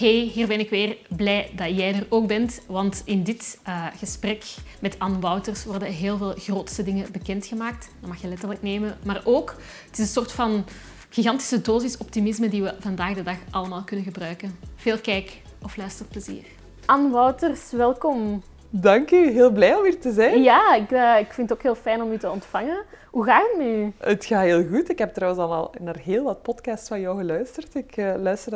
Hey, hier ben ik weer. Blij dat jij er ook bent. Want in dit uh, gesprek met Anne Wouters worden heel veel grootste dingen bekendgemaakt. Dat mag je letterlijk nemen. Maar ook, het is een soort van gigantische dosis optimisme die we vandaag de dag allemaal kunnen gebruiken. Veel kijk- of luisterplezier. Anne Wouters, welkom. Dank u, heel blij om hier te zijn. Ja, ik, uh, ik vind het ook heel fijn om u te ontvangen. Hoe gaat het met u? Het gaat heel goed. Ik heb trouwens al naar heel wat podcasts van jou geluisterd. Ik uh, luister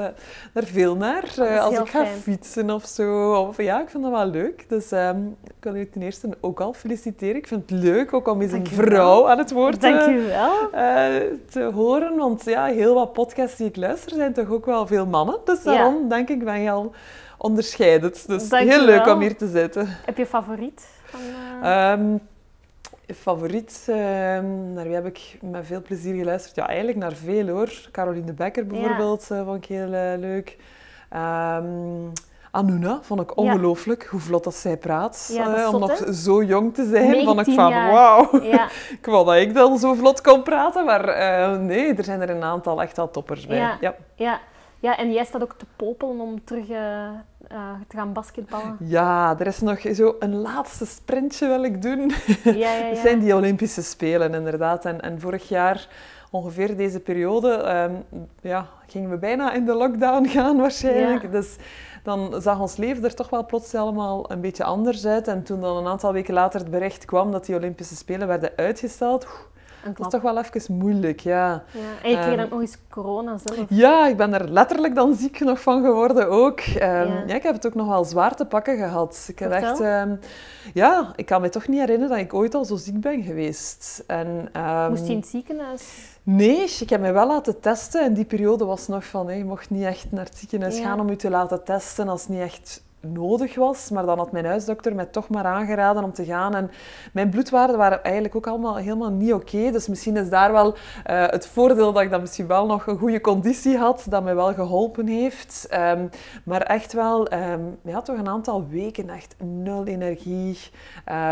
daar veel naar uh, als ik ga fijn. fietsen of zo. Of, ja, ik vind dat wel leuk. Dus um, ik wil u ten eerste ook al feliciteren. Ik vind het leuk ook om eens een vrouw aan het woord Dank u wel. te horen. Want ja, heel wat podcasts die ik luister zijn toch ook wel veel mannen. Dus daarom ja. denk ik ben je al onderscheidend. Dus heel leuk om hier te zitten. Heb je favoriet? Van, uh... um, favoriet, uh, naar wie heb ik met veel plezier geluisterd? Ja, eigenlijk naar veel hoor. Caroline de Becker bijvoorbeeld, ja. uh, vond ik heel uh, leuk. Um, Anuna vond ik ongelooflijk, ja. hoe vlot dat zij praat. Ja, om nog zo jong te zijn, 19 vond ik van wauw. Ja. ik wou dat ik dan zo vlot kon praten, maar uh, nee, er zijn er een aantal echt al toppers bij. Ja. Ja. Ja. en jij staat ook te popelen om terug uh, uh, te gaan basketballen. Ja, er is nog zo een laatste sprintje wil ik doen. Ja, ja, ja. Het zijn die Olympische Spelen, inderdaad. En, en vorig jaar, ongeveer deze periode, um, ja, gingen we bijna in de lockdown gaan waarschijnlijk. Ja. Dus dan zag ons leven er toch wel plots allemaal een beetje anders uit. En toen dan een aantal weken later het bericht kwam dat die Olympische Spelen werden uitgesteld... Dat is toch wel even moeilijk, ja. ja. En je kreeg um, dan nog eens corona zelf. Ja, ik ben er letterlijk dan ziek nog van geworden ook. Um, Ja. ja. ik heb het ook nog wel zwaar te pakken gehad. Ik heb echt... um, ja, ik kan me toch niet herinneren dat ik ooit al zo ziek ben geweest. En, Moest je in het ziekenhuis? Nee, ik heb mij wel laten testen. En die periode was nog van, hey, je mocht niet echt naar het ziekenhuis Ja. gaan om je te laten testen als het niet echt nodig was. Maar dan had mijn huisdokter mij toch maar aangeraden om te gaan. En mijn bloedwaarden waren eigenlijk ook allemaal helemaal niet oké. Dus misschien is daar wel uh, het voordeel dat ik dan misschien wel nog een goede conditie had, dat mij wel geholpen heeft. Um, maar echt wel, um, ja, toch een aantal weken echt nul energie.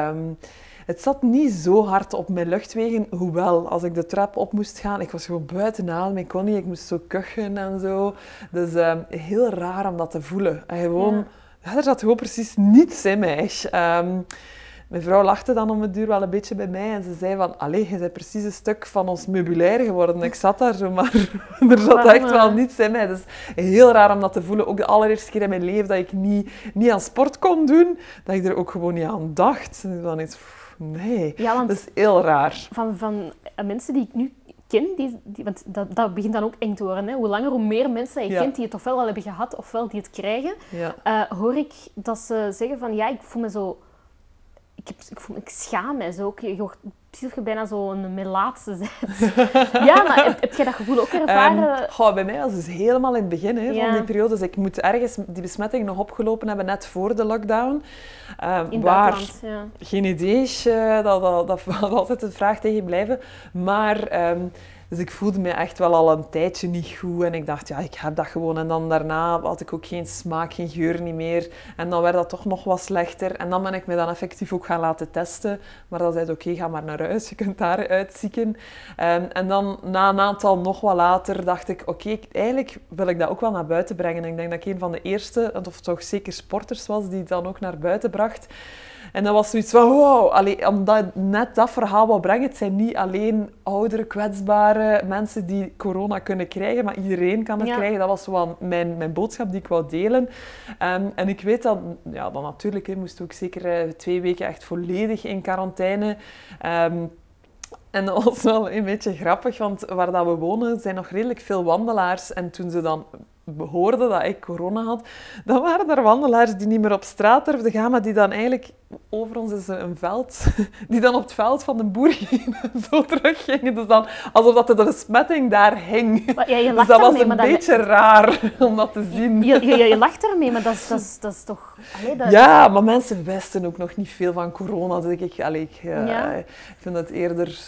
Um, het zat niet zo hard op mijn luchtwegen, hoewel als ik de trap op moest gaan, ik was gewoon buiten adem, ik kon niet, ik moest zo kuchen en zo. Dus heel raar om dat te voelen. En gewoon. Ja, er zat gewoon precies niets in mij. Um, mijn vrouw lachte dan om het duur wel een beetje bij mij en ze zei van, allee, je bent precies een stuk van ons meubilair geworden. Ik zat daar zo, maar er zat echt wel niets in mij. Dus heel raar om dat te voelen. Ook de allereerste keer in mijn leven dat ik niet, niet aan sport kon doen, dat ik er ook gewoon niet aan dacht. En dan iets, nee, ja, want dat is heel raar. Van, van mensen die ik nu ken, die, die, want dat, dat begint dan ook eng te worden. Hè. Hoe langer, hoe meer mensen je Ja. kent die het ofwel al hebben gehad, ofwel die het krijgen, Ja. eh, hoor ik dat ze zeggen van ja, ik voel me zo... Ik, heb, ik, voel, ik schaam me zo ook. Je precies of je bijna zo'n melaatse bent. ja, maar heb, heb jij dat gevoel ook ervaren? Um, goh, bij mij was het dus helemaal in het begin hè, Ja. van die periode. Dus ik moet ergens die besmetting nog opgelopen hebben, net voor de lockdown. In het waar, ja. geen idee, uh, dat, dat, altijd een vraag tegen blijven. Maar, um, dus ik voelde me echt wel al een tijdje niet goed. En ik dacht, ja, ik heb dat gewoon. En dan daarna had ik ook geen smaak, geen geur niet meer. En dan werd dat toch nog wat slechter. En dan ben ik me dan effectief ook gaan laten testen. Maar dan zei het, oké, ga maar naar Je kunt daar uitzieken. Um, en dan na een aantal nog wat later dacht ik, oké, eigenlijk wil ik dat ook wel naar buiten brengen. En ik denk dat ik een van de eerste, of toch zeker sporters was, die het dan ook naar buiten bracht. En dat was zoiets van, wow, allee, omdat net dat verhaal wil brengen. Het zijn niet alleen oudere, kwetsbare mensen die corona kunnen krijgen, maar iedereen kan het Ja. krijgen. Dat was wel mijn, mijn boodschap die ik wou delen. Um, en ik weet dat, ja, dan natuurlijk, hè, moest ook zeker uh, twee weken echt volledig in quarantaine. Um, en dat was wel een beetje grappig, want waar dat we wonen zijn nog redelijk veel wandelaars. En toen ze dan hoorden dat ik corona had, dan waren er wandelaars die niet meer op straat durfden gaan, maar die dan eigenlijk over ons is een veld, die dan op het veld van de boer gingen en zo teruggingen. Dus dan, alsof dat de besmetting daar hing. Maar ja, je Dus dat was een maar dat- beetje raar om dat te zien. Je, je, je lacht ermee, maar dat is, dat is, dat is toch... Allee, dat, Ja, maar mensen wisten ook nog niet veel van corona. Dus ik, allee, ik, uh, Ja. ik vind het eerder,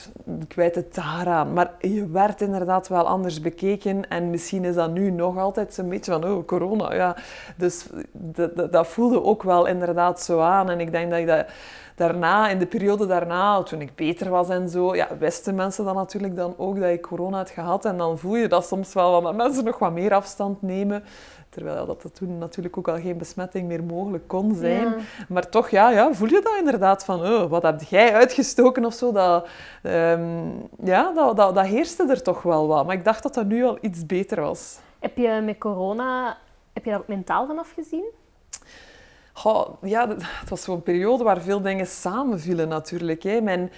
ik wijt het daaraan. Maar je werd inderdaad wel anders bekeken. En misschien is dat nu nog altijd zo'n beetje van, oh, corona. Ja. Dus dat, dat, dat voelde ook wel inderdaad zo aan. En ik denk dat ik dat daarna, in de periode daarna, toen ik beter was en zo, ja, wisten mensen dan natuurlijk dan ook dat ik corona had gehad. En dan voel je dat soms wel, dat mensen nog wat meer afstand nemen. Terwijl dat, dat toen natuurlijk ook al geen besmetting meer mogelijk kon zijn. Maar toch, ja, ja, voel je dat inderdaad van, oh, wat heb jij uitgestoken of zo? Dat, um, ja, dat, dat, dat heerste er toch wel wat. Maar ik dacht dat dat nu al iets beter was. Heb je met corona, heb je daar mentaal vanaf gezien? ja, het was zo'n periode waar veel dingen samenvielen natuurlijk. Hè. Mijn,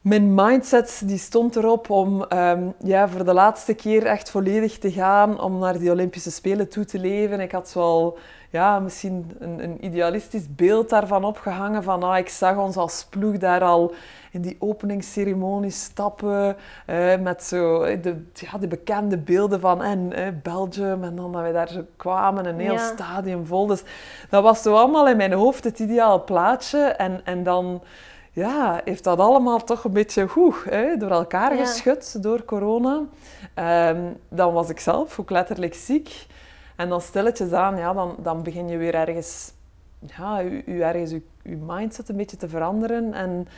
mijn mindset die stond erop om ehm, ja, voor de laatste keer echt volledig te gaan, om naar die Olympische Spelen toe te leven. Ik had zo ja, misschien een, een idealistisch beeld daarvan opgehangen, van ah, ik zag ons als ploeg daar al in die openingsceremonie stappen, eh, met zo eh, de, ja, de bekende beelden van en, eh, Belgium, en dan dat wij daar zo kwamen, een heel stadion vol. Dus dat was zo allemaal in mijn hoofd het ideaal plaatje. En, en dan ja, heeft dat allemaal toch een beetje goed, hè, door elkaar geschud door corona. Ehm, dan was ik zelf ook letterlijk ziek. En dan stilletjes aan, ja, dan, dan begin je weer ergens, ja, u, u ergens uw, mindset een beetje te veranderen. En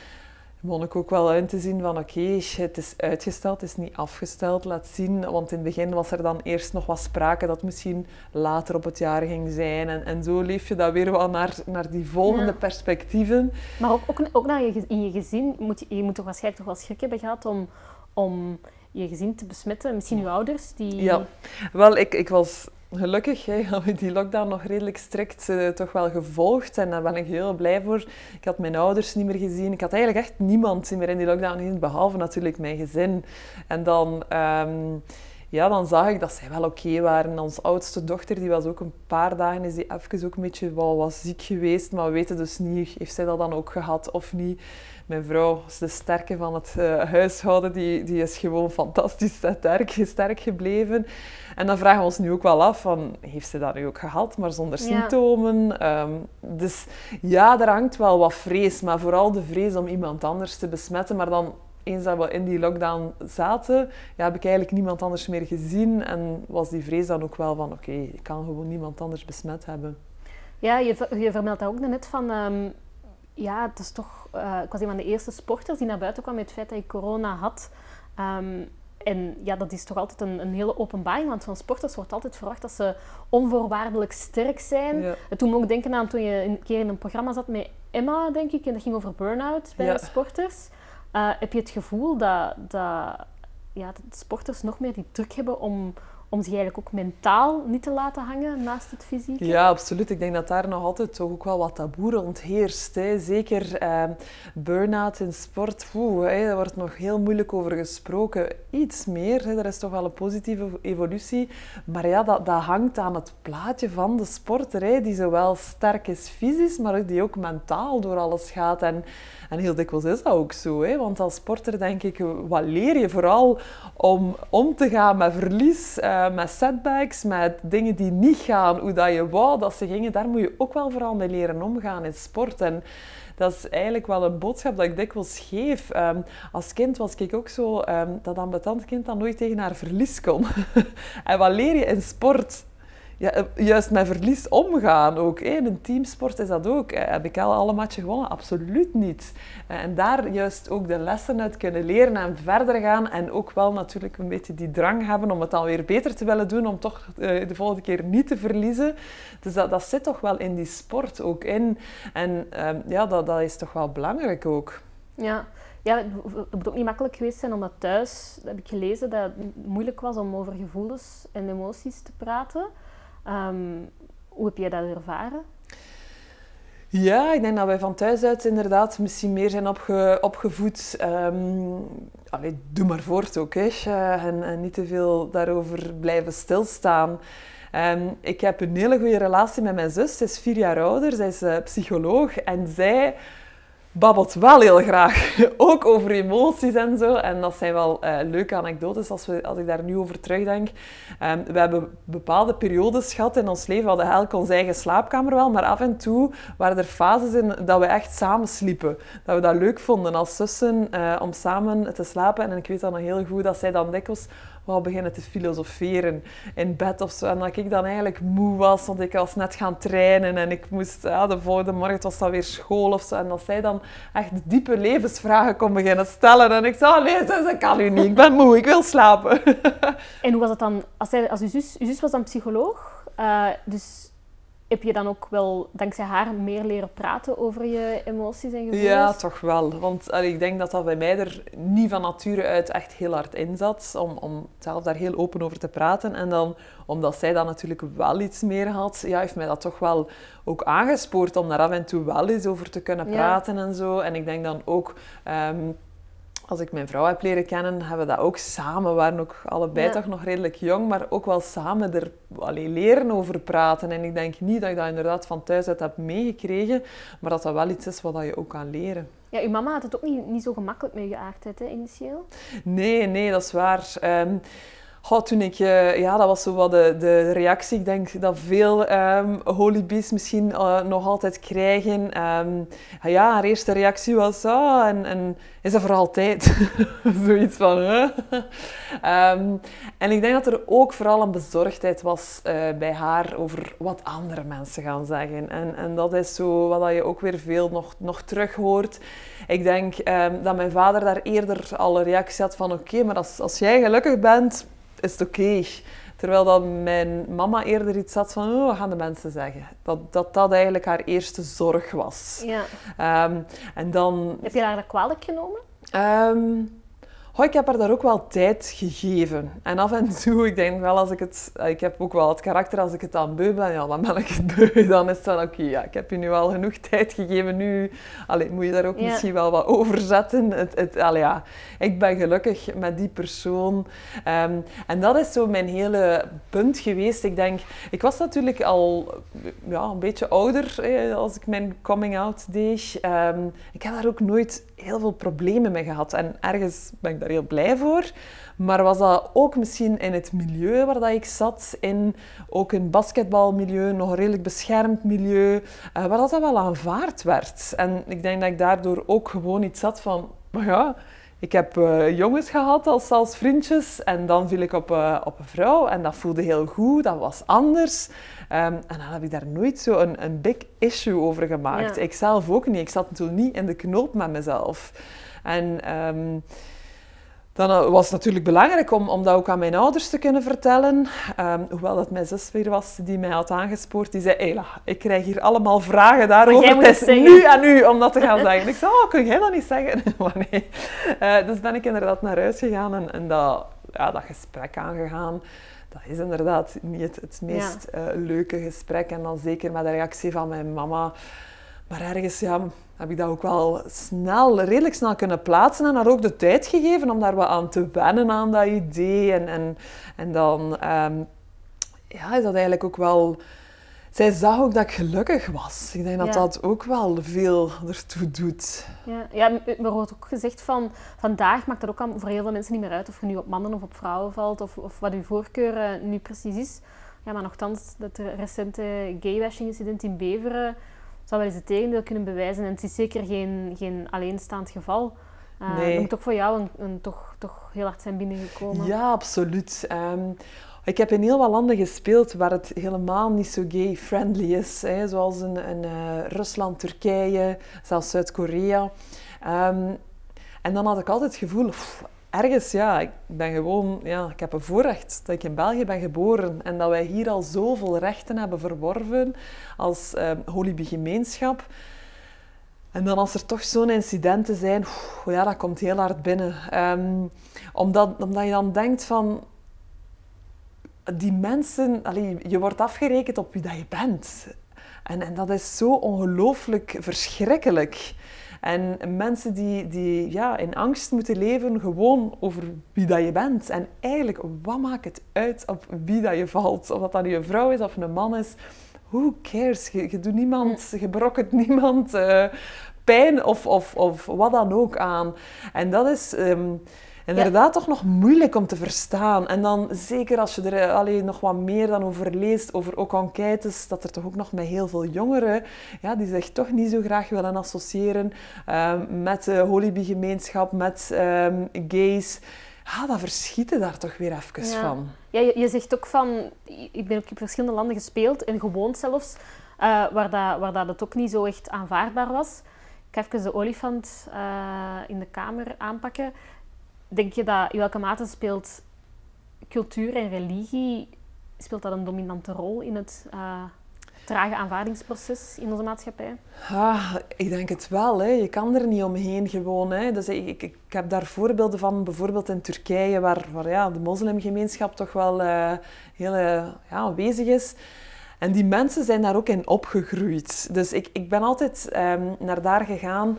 vond ik ook wel in te zien van oké, het is uitgesteld, het is niet afgesteld, laat zien. Want in het begin was er dan eerst nog wat sprake dat misschien later op het jaar ging zijn. En, en zo leef je dat weer wel naar, naar die volgende perspectieven. Maar ook, ook, ook naar je, in je gezin, moet je, je moet toch waarschijnlijk toch wel schrik hebben gehad om, om je gezin te besmetten. Misschien je ouders die... Ja, wel, ik, ik was gelukkig hè, we die lockdown nog redelijk strikt uh, toch wel gevolgd. En daar ben ik heel blij voor. Ik had mijn ouders niet meer gezien. Ik had eigenlijk echt niemand meer in die lockdown gezien, behalve natuurlijk mijn gezin. En dan... Um, ja, dan zag ik dat zij wel oké waren. Onze oudste dochter, die was ook een paar dagen, is die even ook een beetje wel was ziek geweest. Maar we weten dus niet, heeft zij dat dan ook gehad of niet. Mijn vrouw is de sterke van het uh, huishouden, die, die is gewoon fantastisch sterk, sterk gebleven. En dan vragen we ons nu ook wel af, van, heeft ze dat nu ook gehad, maar zonder symptomen? Ehm, dus ja, er hangt wel wat vrees, maar vooral de vrees om iemand anders te besmetten. Maar dan eens dat we in die lockdown zaten, ja, heb ik eigenlijk niemand anders meer gezien. En was die vrees dan ook wel van, oké, ik kan gewoon niemand anders besmet hebben. Ja, je, je vermeldt dat ook net van... Ehm, ja, het is toch... Uh, ik was een van de eerste sporters die naar buiten kwam met het feit dat ik corona had. Ehm, en ja, dat is toch altijd een, een hele openbaring, want van sporters wordt altijd verwacht dat ze onvoorwaardelijk sterk zijn. Ja. Het doet me ook denken aan toen je een keer in een programma zat met Emma, denk ik, en dat ging over burn-out bij sporters. Uh, heb je het gevoel dat, dat, ja, dat sporters nog meer die druk hebben om, om zich eigenlijk ook mentaal niet te laten hangen naast het fysiek? Ja, absoluut. Ik denk dat daar nog altijd toch ook wel wat taboe rond heerst. Hè. Zeker eh, burn-out in sport, oeh, daar wordt nog heel moeilijk over gesproken. Iets meer, hè. er is toch wel een positieve evolutie. Maar ja, dat, dat hangt aan het plaatje van de sporter, die zowel sterk is fysisch, maar die ook mentaal door alles gaat. En, en heel dikwijls is dat ook zo. Hè? Want als sporter denk ik, wat leer je vooral om om te gaan met verlies, uh, met setbacks, met dingen die niet gaan, hoe dat je wou dat ze gingen. Daar moet je ook wel vooral mee leren omgaan in sport. En dat is eigenlijk wel een boodschap dat ik dikwijls geef. Ehm, als kind was ik ook zo um, dat ambetant kind dat nooit tegen haar verlies kon. en wat leer je in sport? Ja, eh, juist met verlies omgaan ook. In een teamsport is dat ook. Eh, heb ik al alle matchen gewonnen? Absoluut niet. Eh, en daar juist ook de lessen uit kunnen leren en verder gaan. En ook wel natuurlijk een beetje die drang hebben om het dan weer beter te willen doen, om toch de volgende keer niet te verliezen. Dus dat, dat zit toch wel in die sport ook in. En ehm, ja, dat, dat is toch wel belangrijk ook. Ja. Ja, het moet ook niet makkelijk geweest zijn, omdat thuis, heb ik gelezen, dat het moeilijk was om over gevoelens en emoties te praten. Um, hoe heb jij dat ervaren? Ja, ik denk dat wij van thuis uit inderdaad misschien meer zijn opge opgevoed. Um, doe maar voort ook, hè. En, niet te veel daarover blijven stilstaan. Um, ik heb een hele goede relatie met mijn zus. Zij is vier jaar ouder, zij is uh, psycholoog. En zij babbelt wel heel graag. Ook over emoties en zo. En dat zijn wel uh, leuke anekdotes als, we, als ik daar nu over terugdenk. Um, we hebben bepaalde periodes gehad in ons leven. We hadden elk onze eigen slaapkamer wel. Maar af en toe waren er fases in dat we echt samen sliepen. Dat we dat leuk vonden als zussen uh, om samen te slapen. En ik weet dan nog heel goed dat zij dan dikwijls wou beginnen te filosoferen in bed of zo. En dat ik dan eigenlijk moe was, want ik was net gaan trainen en ik moest, ja, de volgende morgen was dan weer school of zo. En dat zij dan echt diepe levensvragen kon beginnen stellen. En ik zei, oh, nee, dat kan u niet, ik ben moe, ik wil slapen. en hoe was het dan, als, zij, als uw, zus, uw zus was dan psycholoog, uh, dus heb je dan ook wel dankzij haar meer leren praten over je emoties en gevoelens? Ja, toch wel. Want allee, ik denk dat dat bij mij er niet van nature uit echt heel hard in zat. Om, om zelf daar heel open over te praten. En dan, omdat zij dan natuurlijk wel iets meer had, ja, heeft mij dat toch wel ook aangespoord om daar af en toe wel eens over te kunnen praten en zo. En ik denk dan ook... Ehm, als ik mijn vrouw heb leren kennen, hebben we dat ook samen. We waren ook allebei toch nog redelijk jong, maar ook wel samen er allee, leren over praten. En ik denk niet dat ik dat inderdaad van thuis uit heb meegekregen, maar dat dat wel iets is wat je ook kan leren. Ja, uw mama had het ook niet, niet zo gemakkelijk met je hè, initieel? Nee, nee, dat is waar. Um, Goh, toen ik, uh, ja, dat was zo wat de, de reactie. Ik denk dat veel um, holibies misschien uh, nog altijd krijgen. Um, ja, haar eerste reactie was, ah, en, en is dat voor altijd? Zoiets van, um, en ik denk dat er ook vooral een bezorgdheid was uh, bij haar over wat andere mensen gaan zeggen. En, en dat is zo wat je ook weer veel nog, nog terug hoort. Ik denk dat mijn vader daar eerder al een reactie had van, oké, maar als, als jij gelukkig bent is het oké. Terwijl dat mijn mama eerder iets had van, oh, wat gaan de mensen zeggen? Dat dat, dat eigenlijk haar eerste zorg was. Ja. Um, en dan... Heb je haar dat kwalijk genomen? Um, Oh, ik heb haar daar ook wel tijd gegeven. En af en toe, ik denk wel als ik het... Ik heb ook wel het karakter, als ik het aan beu ben, ja, dan ben ik het beu. Dan is het dan, oké, ja, ik heb je nu al genoeg tijd gegeven. Nu allee, moet je daar ook misschien wel wat over zetten. Het, het, allee, ja, ik ben gelukkig met die persoon. Ehm, en dat is zo mijn hele punt geweest. Ik denk, ik was natuurlijk al ja, een beetje ouder als ik mijn coming-out deed. Ehm, ik heb daar ook nooit heel veel problemen mee gehad. En ergens ben ik daar heel blij voor. Maar was dat ook misschien in het milieu waar dat ik zat, in ook een basketbalmilieu, nog een redelijk beschermd milieu, uh, waar dat, dat wel aanvaard werd. En ik denk dat ik daardoor ook gewoon iets had van, maar ja, ik heb uh, jongens gehad als, als vriendjes en dan viel ik op, uh, op een vrouw en dat voelde heel goed, dat was anders. Um, en dan heb ik daar nooit zo een, een big issue over gemaakt. Ja. Ik zelf ook niet. Ik zat toen niet in de knoop met mezelf. En um, dan eh, was het natuurlijk belangrijk om, om dat ook aan mijn ouders te kunnen vertellen. Um, hoewel dat mijn zus weer was die mij had aangespoord. Die zei, Ela, ik krijg hier allemaal vragen daarover. Het is nu aan u om dat te gaan zeggen. ik zei, oh, kun jij dat niet zeggen? maar nee. Uh, dus ben ik inderdaad naar huis gegaan en, en dat, ja, dat gesprek aangegaan. Dat is inderdaad niet het, het meest ja. uh, leuke gesprek. En dan zeker met de reactie van mijn mama. Maar ergens, ja, heb ik dat ook wel snel, redelijk snel kunnen plaatsen en haar ook de tijd gegeven om daar wat aan te wennen aan dat idee. En, en, en dan um, ja, is dat eigenlijk ook wel... Zij zag ook dat ik gelukkig was. Ik denk dat ja. dat ook wel veel ertoe doet. Ja, ja er wordt ook gezegd van... Vandaag maakt dat ook voor heel veel mensen niet meer uit of je nu op mannen of op vrouwen valt of, of wat uw voorkeur nu precies is. Ja, maar nogthans, dat recente gaybashing incident in Beveren zou wel eens het tegendeel kunnen bewijzen. En het is zeker geen, geen alleenstaand geval. Uh, nee. moet ook voor jou een, een, toch, toch heel hard zijn binnengekomen. Ja, absoluut. Um, ik heb in heel wat landen gespeeld waar het helemaal niet zo gay-friendly is. Hè, zoals in, in uh, Rusland, Turkije, zelfs Zuid-Korea. Um, en dan had ik altijd het gevoel, pff, ergens, ja, ik ben gewoon, ja, ik heb een voorrecht dat ik in België ben geboren en dat wij hier al zoveel rechten hebben verworven als uh, Holibi-gemeenschap. En dan als er toch zo'n incidenten zijn, ja, dat komt heel hard binnen. Um, omdat, omdat je dan denkt van, die mensen, allee, je wordt afgerekend op wie dat je bent. En, en dat is zo ongelooflijk verschrikkelijk. En mensen die, die ja, in angst moeten leven gewoon over wie dat je bent. En eigenlijk, wat maakt het uit op wie dat je valt? Of dat dat nu een vrouw is of een man is. Who cares? Je, je doet niemand, je brokkent niemand uh, pijn of, of, of wat dan ook aan. En dat is... Um, inderdaad ja. toch nog moeilijk om te verstaan. En dan zeker als je er eh, alleen nog wat meer dan over leest, over ook enquêtes, dat er toch ook nog met heel veel jongeren, ja, die zich toch niet zo graag willen associëren um, met de Holibi-gemeenschap, met um, gays. ah, dat verschieten daar toch weer even van. Ja, je, je, zegt ook van, ik ben ook in verschillende landen gespeeld en gewoond zelfs, uh, waar, dat, waar dat het ook niet zo echt aanvaardbaar was. Ik ga even de olifant uh, in de kamer aanpakken. Denk je dat in welke mate speelt cultuur en religie, speelt dat een dominante rol in het... Uh, trage aanvaardingsproces in onze maatschappij? Ah, ik denk het wel. Hè. Je kan er niet omheen gewoon. Hè. Dus ik, ik, heb daar voorbeelden van, bijvoorbeeld in Turkije, waar, waar ja, de moslimgemeenschap toch wel uh, heel uh, ja, aanwezig is. En die mensen zijn daar ook in opgegroeid. Dus ik, ik ben altijd um, naar daar gegaan,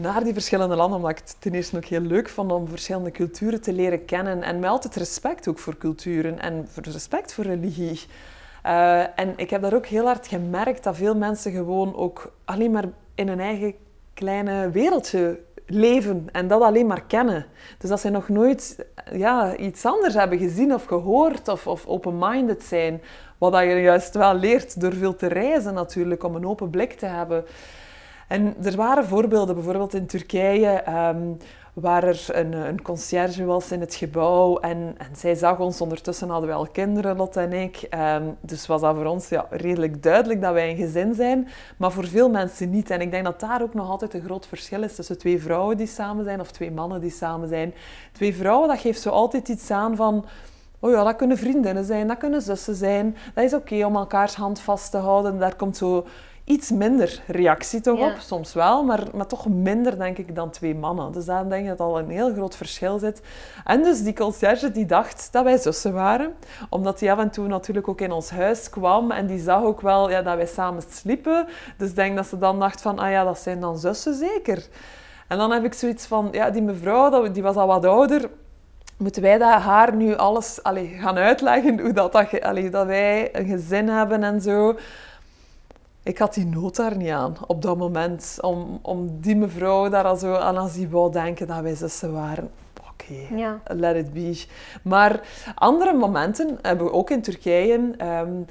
naar die verschillende landen, omdat ik het ten eerste ook heel leuk vond om verschillende culturen te leren kennen. En met altijd respect ook voor culturen en respect voor religie. Uh, en ik heb daar ook heel hard gemerkt dat veel mensen gewoon ook alleen maar in hun eigen kleine wereldje leven en dat alleen maar kennen. Dus dat ze nog nooit ja, iets anders hebben gezien of gehoord of, of open-minded zijn. Wat dat je juist wel leert door veel te reizen natuurlijk, om een open blik te hebben. En er waren voorbeelden, bijvoorbeeld in Turkije, um, waar er een, een conciërge was in het gebouw. En, en zij zag ons, ondertussen hadden we al kinderen, Lotte en ik. Um, dus was dat voor ons ja, redelijk duidelijk dat wij een gezin zijn. Maar voor veel mensen niet. En ik denk dat daar ook nog altijd een groot verschil is tussen twee vrouwen die samen zijn of twee mannen die samen zijn. Twee vrouwen, dat geeft zo altijd iets aan van... Oh ja, dat kunnen vriendinnen zijn, dat kunnen zussen zijn. Dat is oké om elkaars hand vast te houden. Daar komt zo iets minder reactie toch op. Soms wel, maar, maar toch minder, denk ik, dan twee mannen. Dus daar denk ik dat al een heel groot verschil zit. En dus die conciërge die dacht dat wij zussen waren. Omdat die af en toe natuurlijk ook in ons huis kwam. En die zag ook wel ja, dat wij samen sliepen. Dus ik denk dat ze dan dacht van, ah ja, dat zijn dan zussen zeker. En dan heb ik zoiets van, ja, die mevrouw, die was al wat ouder moeten wij dat haar nu alles allee, gaan uitleggen, hoe dat, dat, allee, dat wij een gezin hebben en zo ik had die nood daar niet aan op dat moment. Om, om die mevrouw daar al zo aan als die wou denken dat wij zussen waren. Oké, ja. let it be. Maar andere momenten hebben we ook in Turkije. Um,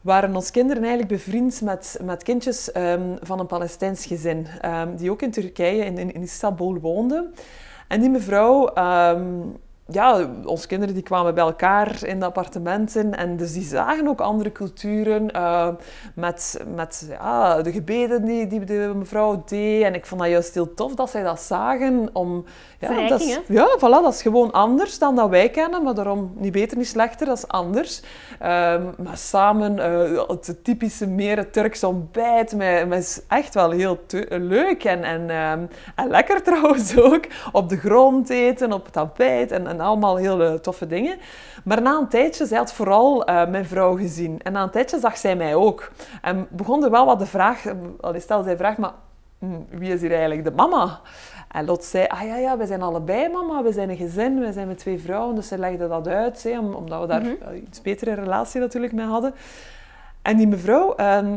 waren ons kinderen eigenlijk bevriend met, met kindjes um, van een Palestijns gezin. Um, die ook in Turkije, in, in, Istanbul, woonden. En die mevrouw ja, onze kinderen die kwamen bij elkaar in de appartementen en dus die zagen ook andere culturen uh, met, met ja, de gebeden die, die de mevrouw deed. En ik vond dat juist heel tof dat zij dat zagen. Om, ja, dat is, ja, voilà, dat is gewoon anders dan dat wij kennen, maar daarom niet beter, niet slechter, dat is anders. Um, maar samen uh, het typische meer Turks ontbijt, met, met echt wel heel leuk en, en, um, en lekker trouwens ook. Op de grond eten, op het tapijt en, en allemaal hele toffe dingen. Maar na een tijdje, zij had vooral uh, mijn vrouw gezien. En na een tijdje zag zij mij ook. En begon er wel wat de vraag... Al stelde zij vraag, maar hm, wie is hier eigenlijk de mama? En Lot zei, ah ja, ja, we zijn allebei mama, we zijn een gezin, we zijn met twee vrouwen. Dus zij legde dat uit, hè, omdat we daar mm -hmm. iets betere relatie natuurlijk mee hadden. En die mevrouw... Uh,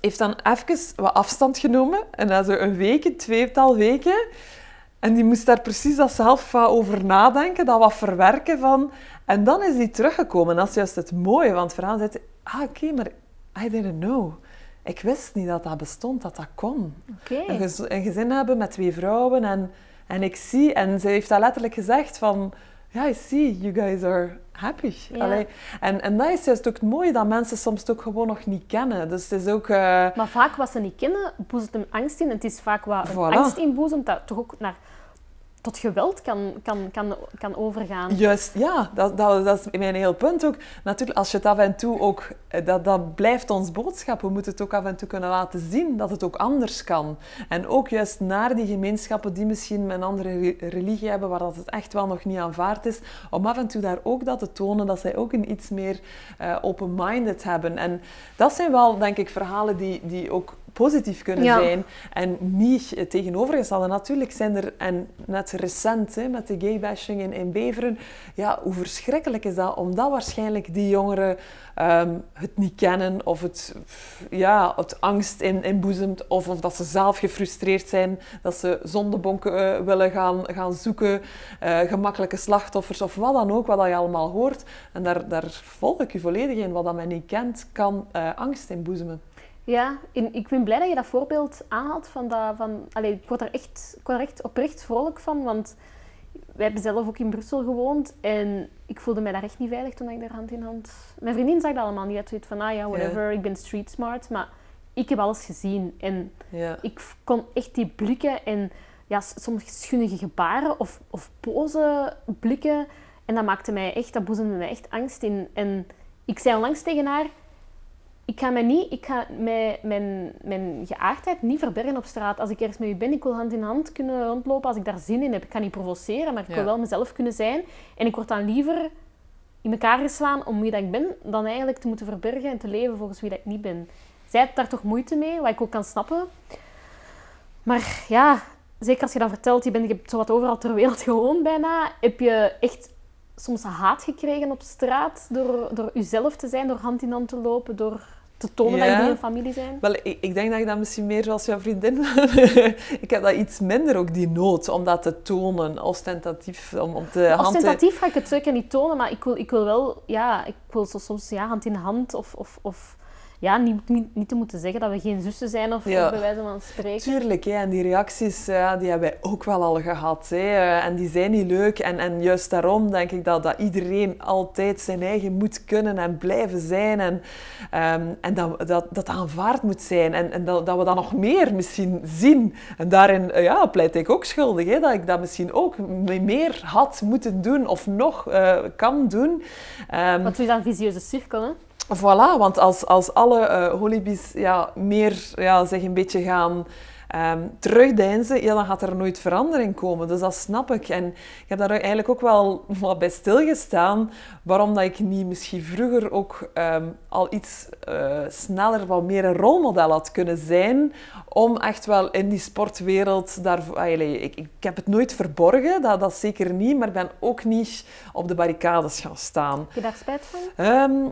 heeft dan even wat afstand genomen. En na zo'n week, een tweetal weken, en die moest daar precies dat zelf over nadenken, dat wat verwerken van... En dan is die teruggekomen. En dat is juist het mooie, want het verhaal zei... Ah, oké, maar I didn't know. Ik wist niet dat dat bestond, dat dat kon. Okay. Een, gez een, gezin hebben met twee vrouwen en, en ik zie... En ze heeft dat letterlijk gezegd van... Ja, I see, you guys are happy. Ja. en, en dat is juist ook het mooie, dat mensen soms het ook gewoon nog niet kennen. Dus het is ook... Uh... Maar vaak wat ze niet kennen, boezemt hem angst in. En het is vaak wat voilà. angst inboezemt, dat toch ook naar tot geweld kan, kan, kan, kan overgaan. Juist, ja, dat, dat, dat is mijn heel punt ook. Natuurlijk, als je het af en toe ook, eh, dat, dat blijft ons boodschap. We moeten het ook af en toe kunnen laten zien dat het ook anders kan. En ook juist naar die gemeenschappen die misschien een andere religie hebben, waar dat het echt wel nog niet aanvaard is, om af en toe daar ook dat te tonen, dat zij ook een iets meer uh, open-minded hebben. En dat zijn wel, denk ik, verhalen die, die ook positief kunnen zijn en niet het tegenovergestelde. Natuurlijk zijn er, en net recent hè, met de gaybashing in, in Beveren, ja, hoe verschrikkelijk is dat? Omdat waarschijnlijk die jongeren um, het niet kennen of het, ja, het angst in, inboezemt of, of dat ze zelf gefrustreerd zijn, dat ze zondebonken uh, willen gaan, gaan zoeken, uh, gemakkelijke slachtoffers of wat dan ook, wat je allemaal hoort. En daar, daar volg ik je volledig in. Wat dat men niet kent, kan uh, angst inboezemen. Ja, en ik ben blij dat je dat voorbeeld aanhaalt. Van dat, van, allez, ik, word er echt, ik word er echt oprecht vrolijk van, want wij hebben zelf ook in Brussel gewoond en ik voelde mij daar echt niet veilig toen ik daar hand in hand... Mijn vriendin zag dat allemaal niet. uit zoiets van, ah ja, whatever, ik ben street smart. Maar ik heb alles gezien en ik kon echt die blikken en ja, soms schunnige gebaren of, of boze blikken. En dat maakte mij echt, dat boezemde mij echt angst in. En ik zei onlangs tegen haar, ik ga, mij niet, ik ga mij, mijn, mijn geaardheid niet verbergen op straat. Als ik ergens met u ben, ik wil hand in hand kunnen rondlopen als ik daar zin in heb. Ik ga niet provoceren, maar ik wil Ja. wel mezelf kunnen zijn. En ik word dan liever in elkaar geslaan om wie dat ik ben, dan eigenlijk te moeten verbergen en te leven volgens wie dat ik niet ben. Zij heeft daar toch moeite mee, wat ik ook kan snappen. Maar ja, zeker als je dan vertelt, je bent je hebt zo wat overal ter wereld gewoond bijna, heb je echt soms haat gekregen op straat door, door jezelf te zijn, door hand in hand te lopen, door te tonen dat Ja. jullie een familie zijn? Wel, ik, ik denk dat ik dat misschien meer zoals jouw vriendin... ik heb dat iets minder ook, die nood, om dat te tonen, ostentatief, om, om hand te... Ostentatief ga ik het zeker niet tonen, maar ik wil, ik wil wel, ja, ik wil zo soms ja, hand in hand of, of, of ja, niet, niet, niet te moeten zeggen dat we geen zussen zijn of, Ja. bij wijze van spreken. Tuurlijk, hè, en die reacties die hebben wij ook wel al gehad. Hè, eh, en die zijn niet leuk. En, en juist daarom denk ik dat, dat iedereen altijd zijn eigen moet kunnen en blijven zijn. En, ehm, en dat, dat dat aanvaard moet zijn. En, en dat, dat we dat nog meer misschien zien. En daarin eh, ja, pleit ik ook schuldig. Hè, dat ik dat misschien ook me- meer had moeten doen of nog eh, kan doen. Ehm, Want het is een visieuze cirkel, hè? Voilà, want als, als alle eh holibies ja, meer ja, zich een beetje gaan ehm, terugdeinzen, ja, dan gaat er nooit verandering komen. Dus dat snap ik. En ik heb daar eigenlijk ook wel wat bij stilgestaan, waarom dat ik niet misschien vroeger ook ehm, al iets eh, sneller, wat meer een rolmodel had kunnen zijn, om echt wel in die sportwereld, daar, allee, ik, ik heb het nooit verborgen, dat, dat zeker niet, maar ik ben ook niet op de barricades gaan staan. Heb je daar spijt van? Ehm,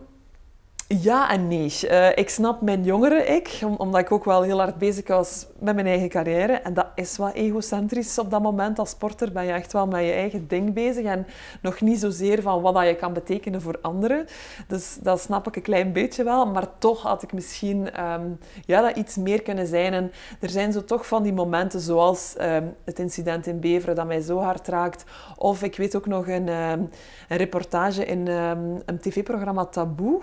ja en nee. Eh, ik snap mijn jongere ik, om- omdat ik ook wel heel hard bezig was met mijn eigen carrière. En dat is wat egocentrisch op dat moment. Als sporter ben je echt wel met je eigen ding bezig en nog niet zozeer van wat dat je kan betekenen voor anderen. Dus dat snap ik een klein beetje wel. Maar toch had ik misschien ehm, ja, dat iets meer kunnen zijn. En er zijn zo toch van die momenten zoals ehm, het incident in Beveren dat mij zo hard raakt. Of ik weet ook nog een, ehm, een reportage in een tv-programma Taboe.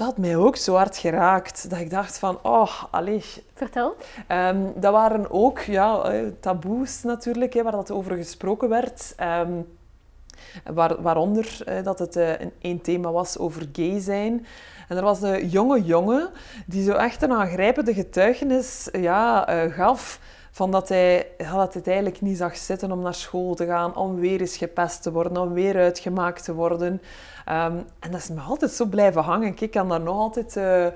Dat had mij ook zo hard geraakt. Dat ik dacht van, oh, allee. Vertel. Ehm, dat waren ook ja, eh, taboes natuurlijk, hè, waar dat over gesproken werd. Ehm, waar, waaronder eh, dat het eh, een, een thema was over gay zijn. En er was een jonge jongen die zo echt een aangrijpende getuigenis ja, gaf van dat hij, dat het eigenlijk niet zag zitten om naar school te gaan, om weer eens gepest te worden, om weer uitgemaakt te worden. Ehm, en dat is me altijd zo blijven hangen. Ik kan daar nog altijd... eh,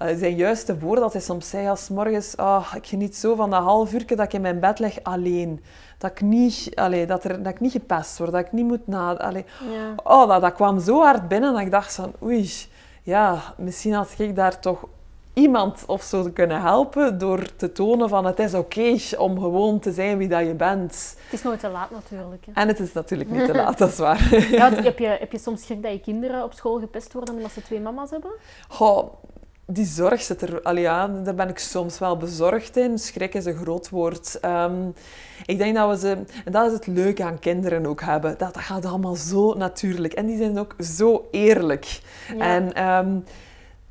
eh, zijn juiste woorden dat hij soms zei als morgens, ah, ik geniet zo van dat half uur dat ik in mijn bed lig alleen. Dat ik niet, allee, dat er, dat ik niet gepest word, dat ik niet moet na... Allee. Ja. Oh, dat, dat kwam zo hard binnen dat ik dacht van, oei, ja, misschien had ik daar toch iemand of zo kunnen helpen door te tonen van het is oké om gewoon te zijn wie dat je bent. Het is nooit te laat natuurlijk. Hè. En het is natuurlijk niet te laat, dat is waar. Ja, heb, je, heb je soms schrik dat je kinderen op school gepest worden omdat ze twee mama's hebben? Goh, die zorg zit er... Ja, daar ben ik soms wel bezorgd in. Schrik is een groot woord. Ehm, ik denk dat we ze... En dat is het leuke aan kinderen ook hebben. Dat, dat gaat allemaal zo natuurlijk. En die zijn ook zo eerlijk. Ja. En... ehm,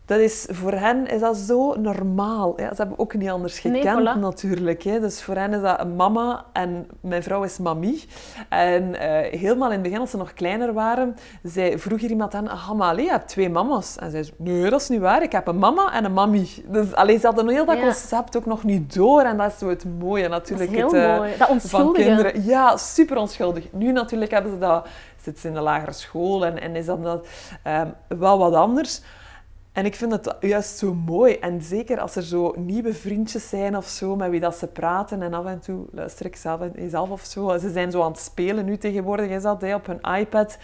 dat is, voor hen is dat zo normaal. Ja, ze hebben ook niet anders Nee, gekend voilà. natuurlijk. Hè. Dus voor hen is dat een mama en mijn vrouw is mamie. En eh, helemaal in het begin, als ze nog kleiner waren, zei, vroeg hier iemand aan, ah, maar je hebt twee mama's. En zij zei, nee, dat is niet waar. Ik heb een mama en een mamie. Dus allee, ze hadden heel dat Ja. concept ook nog niet door. En dat is zo het mooie Dat natuurlijk. is heel het, eh, mooi. Dat van onschuldige. kinderen. Ja, super onschuldig. Nu natuurlijk hebben ze dat, zitten ze in de lagere school en, en is dat, dat ehm, wel wat anders. En ik vind het juist zo mooi. En zeker als er zo nieuwe vriendjes zijn of zo, met wie dat ze praten. En af en toe luister ik zelf, zelf of zo. Ze zijn zo aan het spelen nu tegenwoordig, is dat, hè, op hun iPad.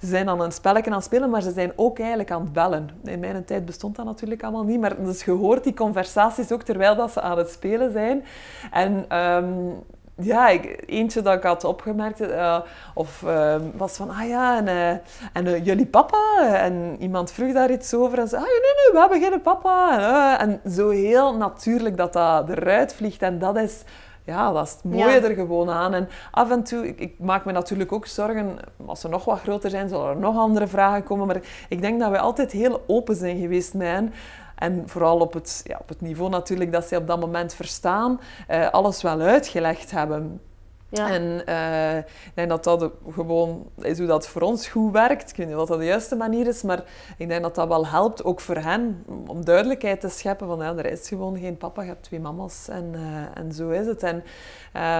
Ze zijn dan een spelletje aan het spelen, maar ze zijn ook eigenlijk aan het bellen. In mijn tijd bestond dat natuurlijk allemaal niet. Maar dus je hoort die conversaties ook terwijl dat ze aan het spelen zijn. En... ehm, ja, ik, eentje dat ik had opgemerkt, eh, of eh, was van, ah ja, en, eh, en eh, jullie papa? En iemand vroeg daar iets over en zei, ah nee, nee, we hebben geen papa. En, en zo heel natuurlijk dat dat eruit vliegt. En dat is, ja, dat is het mooie er gewoon aan. En af en toe, ik, ik, maak me natuurlijk ook zorgen, als ze nog wat groter zijn, zullen er nog andere vragen komen. Maar ik denk dat wij altijd heel open zijn geweest hen. En vooral op het, ja, op het niveau natuurlijk dat ze op dat moment verstaan, uh, alles wel uitgelegd hebben. Ja. En uh, ik denk dat dat gewoon is hoe dat voor ons goed werkt. Ik weet niet of dat de juiste manier is, maar ik denk dat dat wel helpt, ook voor hen, om duidelijkheid te scheppen van ja, er is gewoon geen papa, je hebt twee mama's en, uh, en zo is het. En,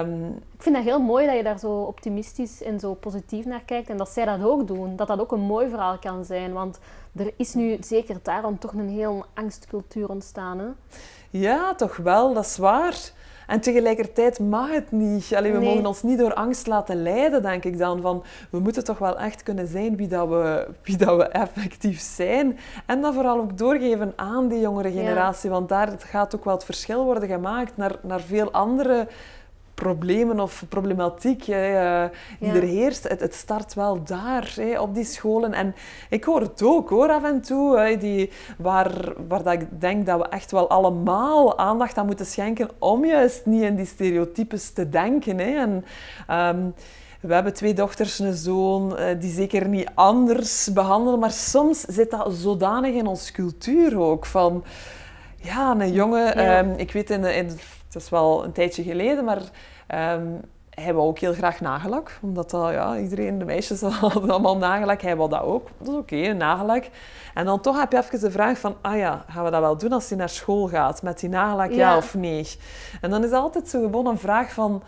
um... Ik vind dat heel mooi dat je daar zo optimistisch en zo positief naar kijkt en dat zij dat ook doen. Dat dat ook een mooi verhaal kan zijn, want er is nu zeker daarom toch een heel angstcultuur ontstaan. Hè? Ja, toch wel, dat is waar. En tegelijkertijd mag het niet. Allee, we mogen ons niet door angst laten leiden, denk ik dan. Van, we moeten toch wel echt kunnen zijn wie, dat we, wie dat we effectief zijn. En dat vooral ook doorgeven aan die jongere generatie. Want daar gaat ook wel het verschil worden gemaakt naar, naar veel andere problemen of problematiek hè, uh, die er heerst. Het, het, start wel daar, hè, op die scholen. En ik hoor het ook hoor, af en toe, hè, die, waar, waar dat ik denk dat we echt wel allemaal aandacht aan moeten schenken om juist niet in die stereotypes te denken. Hè. En, um, we hebben twee dochters, een zoon, uh, die zeker niet anders behandelen, maar soms zit dat zodanig in onze cultuur ook. Van, ja, een jongen, ja. Um, ik weet in, in het is wel een tijdje geleden, maar um, hij wou ook heel graag nagellak. Omdat dat, ja, iedereen, de meisjes hadden allemaal nagellak. Hij wou dat ook. Dat is oké, okay, nagellak. En dan toch heb je even de vraag van, ah ja, gaan we dat wel doen als hij naar school gaat? Met die nagellak, ja, of nee? En dan is altijd zo gewoon een vraag van,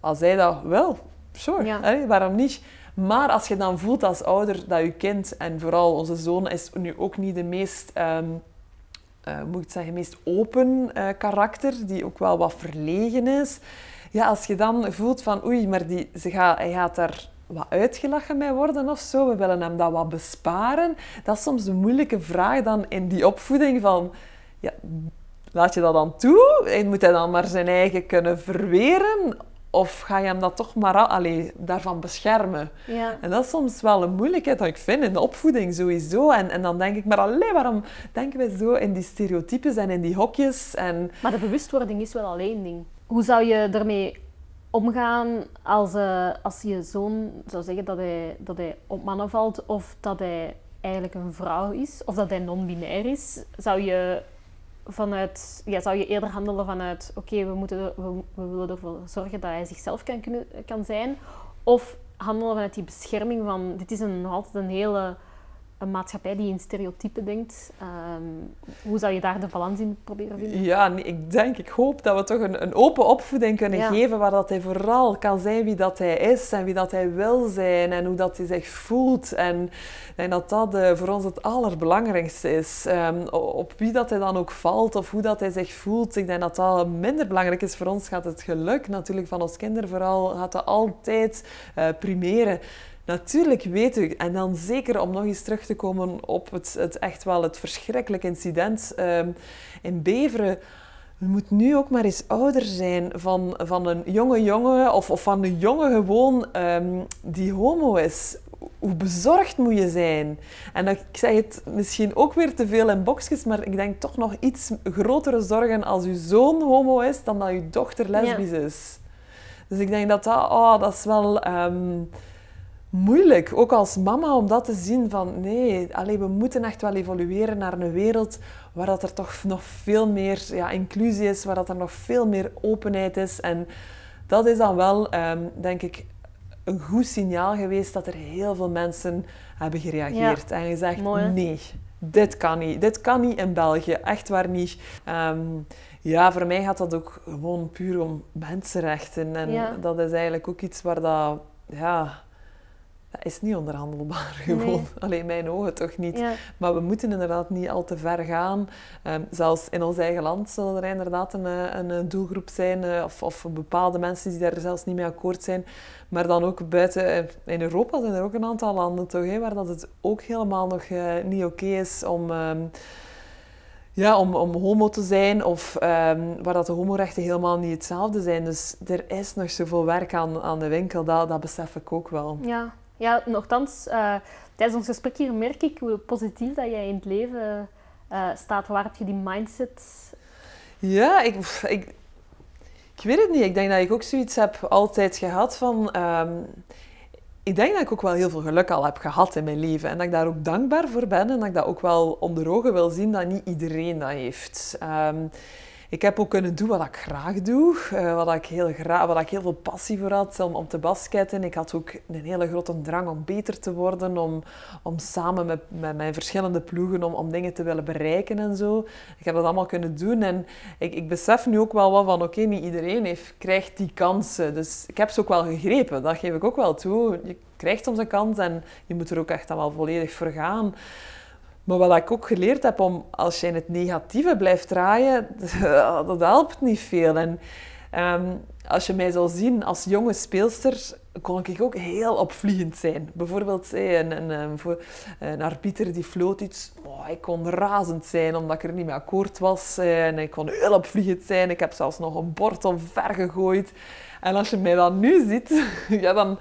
als hij dat wil, sure, ja. waarom niet? Maar als je dan voelt als ouder dat je kind, en vooral onze zoon, is nu ook niet de meest... Um, uh, moet ik zeggen, meest open uh, karakter, die ook wel wat verlegen is. Ja, als je dan voelt van oei, maar die, ze gaat, hij gaat daar wat uitgelachen mee worden of zo, we willen hem dat wat besparen. Dat is soms een moeilijke vraag dan in die opvoeding van... Ja, laat je dat dan toe? En moet hij dan maar zijn eigen kunnen verweren? Of ga je hem dat toch maar allee, daarvan beschermen? Ja. En dat is soms wel een moeilijkheid dat ik vind in de opvoeding sowieso. En, en dan denk ik, maar alleen waarom denken wij zo in die stereotypes en in die hokjes? En... Maar de bewustwording is wel alleen ding. Hoe zou je ermee omgaan als, uh, als je zoon zou zeggen dat hij, dat hij op mannen valt of dat hij eigenlijk een vrouw is of dat hij non-binair is? Zou je vanuit, ja, zou je eerder handelen vanuit, oké, we we, we, willen ervoor zorgen dat hij zichzelf kan, kunnen, kan zijn, of handelen vanuit die bescherming van, dit is een, altijd een hele een maatschappij die in stereotypen denkt. Um, hoe zou je daar de balans in proberen vinden? Ja, nee, ik denk, ik hoop dat we toch een, een open opvoeding kunnen geven waar dat hij vooral kan zijn wie dat hij is en wie dat hij wil zijn en hoe dat hij zich voelt. En ik dat dat uh, voor ons het allerbelangrijkste is. Um, op wie dat hij dan ook valt of hoe dat hij zich voelt. Ik denk dat dat minder belangrijk is. Voor ons gaat het geluk natuurlijk van ons kinderen vooral gaat dat altijd uh, primeren. Natuurlijk weten we, en dan zeker om nog eens terug te komen op het, het echt wel het verschrikkelijk incident um, in Beveren. Je moet nu ook maar eens ouder zijn van, van een jonge jongen of, of van een jongen gewoon um, die homo is. Hoe bezorgd moet je zijn? En ik zeg het misschien ook weer te veel in boxjes, maar ik denk toch nog iets grotere zorgen als je zoon homo is dan dat je dochter lesbisch ja. is. Dus ik denk dat dat, oh, dat is wel... Um, moeilijk, ook als mama, om dat te zien van nee, allee, we moeten echt wel evolueren naar een wereld waar dat er toch nog veel meer ja, inclusie is, waar dat er nog veel meer openheid is. En dat is dan wel, um, denk ik, een goed signaal geweest dat er heel veel mensen hebben gereageerd ja. en gezegd nee. Dit kan niet. Dit kan niet in België. Echt waar niet. Um, ja, voor mij gaat dat ook gewoon puur om mensenrechten. En ja. dat is eigenlijk ook iets waar dat... Ja, dat is niet onderhandelbaar gewoon. Alleen mijn ogen toch niet. Maar we moeten inderdaad niet al te ver gaan. Um, zelfs in ons eigen land zal er inderdaad een, eh, een doelgroep zijn, uh, of, of, bepaalde mensen die daar zelfs niet mee akkoord zijn. Maar dan ook buiten, eh, in Europa zijn er ook een aantal landen toch, hè, waar dat het ook helemaal nog uh, niet oké okay is om... Um, ja, om, om homo te zijn of um, waar dat de homorechten helemaal niet hetzelfde zijn. Dus er is nog zoveel werk aan, aan de winkel, dat, dat besef ik ook wel. Ja, ja, nogthans, uh, tijdens ons gesprek hier merk ik hoe positief dat jij in het leven uh, staat. Waar heb je die mindset? Ja, ik, ik, ik Ik weet het niet. Ik denk dat ik ook zoiets heb altijd gehad van... ehm, ik denk dat ik ook wel heel veel geluk al heb gehad in mijn leven. En dat ik daar ook dankbaar voor ben. En dat ik dat ook wel onder ogen wil zien dat niet iedereen dat heeft. Ehm, ik heb ook kunnen doen wat ik graag doe. eh, wat, ik heel graag, wat ik heel veel passie voor had om, te basketten. Ik had ook een hele grote drang om beter te worden. Om, om samen met, met mijn verschillende ploegen om, om dingen te willen bereiken en zo. Ik heb dat allemaal kunnen doen. En ik, ik besef nu ook wel wat van... Oké, niet iedereen heeft, krijgt die kansen. Dus ik heb ze ook wel gegrepen. Dat geef ik ook wel toe. Je krijgt soms een kans en je moet er ook echt dan wel volledig voor gaan. Maar wat ik ook geleerd heb, om als je in het negatieve blijft draaien, dat helpt niet veel. En ehm, als je mij zal zien als jonge speelster, kon ik ook heel opvliegend zijn. Bijvoorbeeld eh, een, een, een, arbiter die floot iets. Oh, ik kon razend zijn omdat ik er niet mee akkoord was. En ik kon heel opvliegend zijn. Ik heb zelfs nog een bord omver gegooid. En als je mij dan nu ziet, ja, dan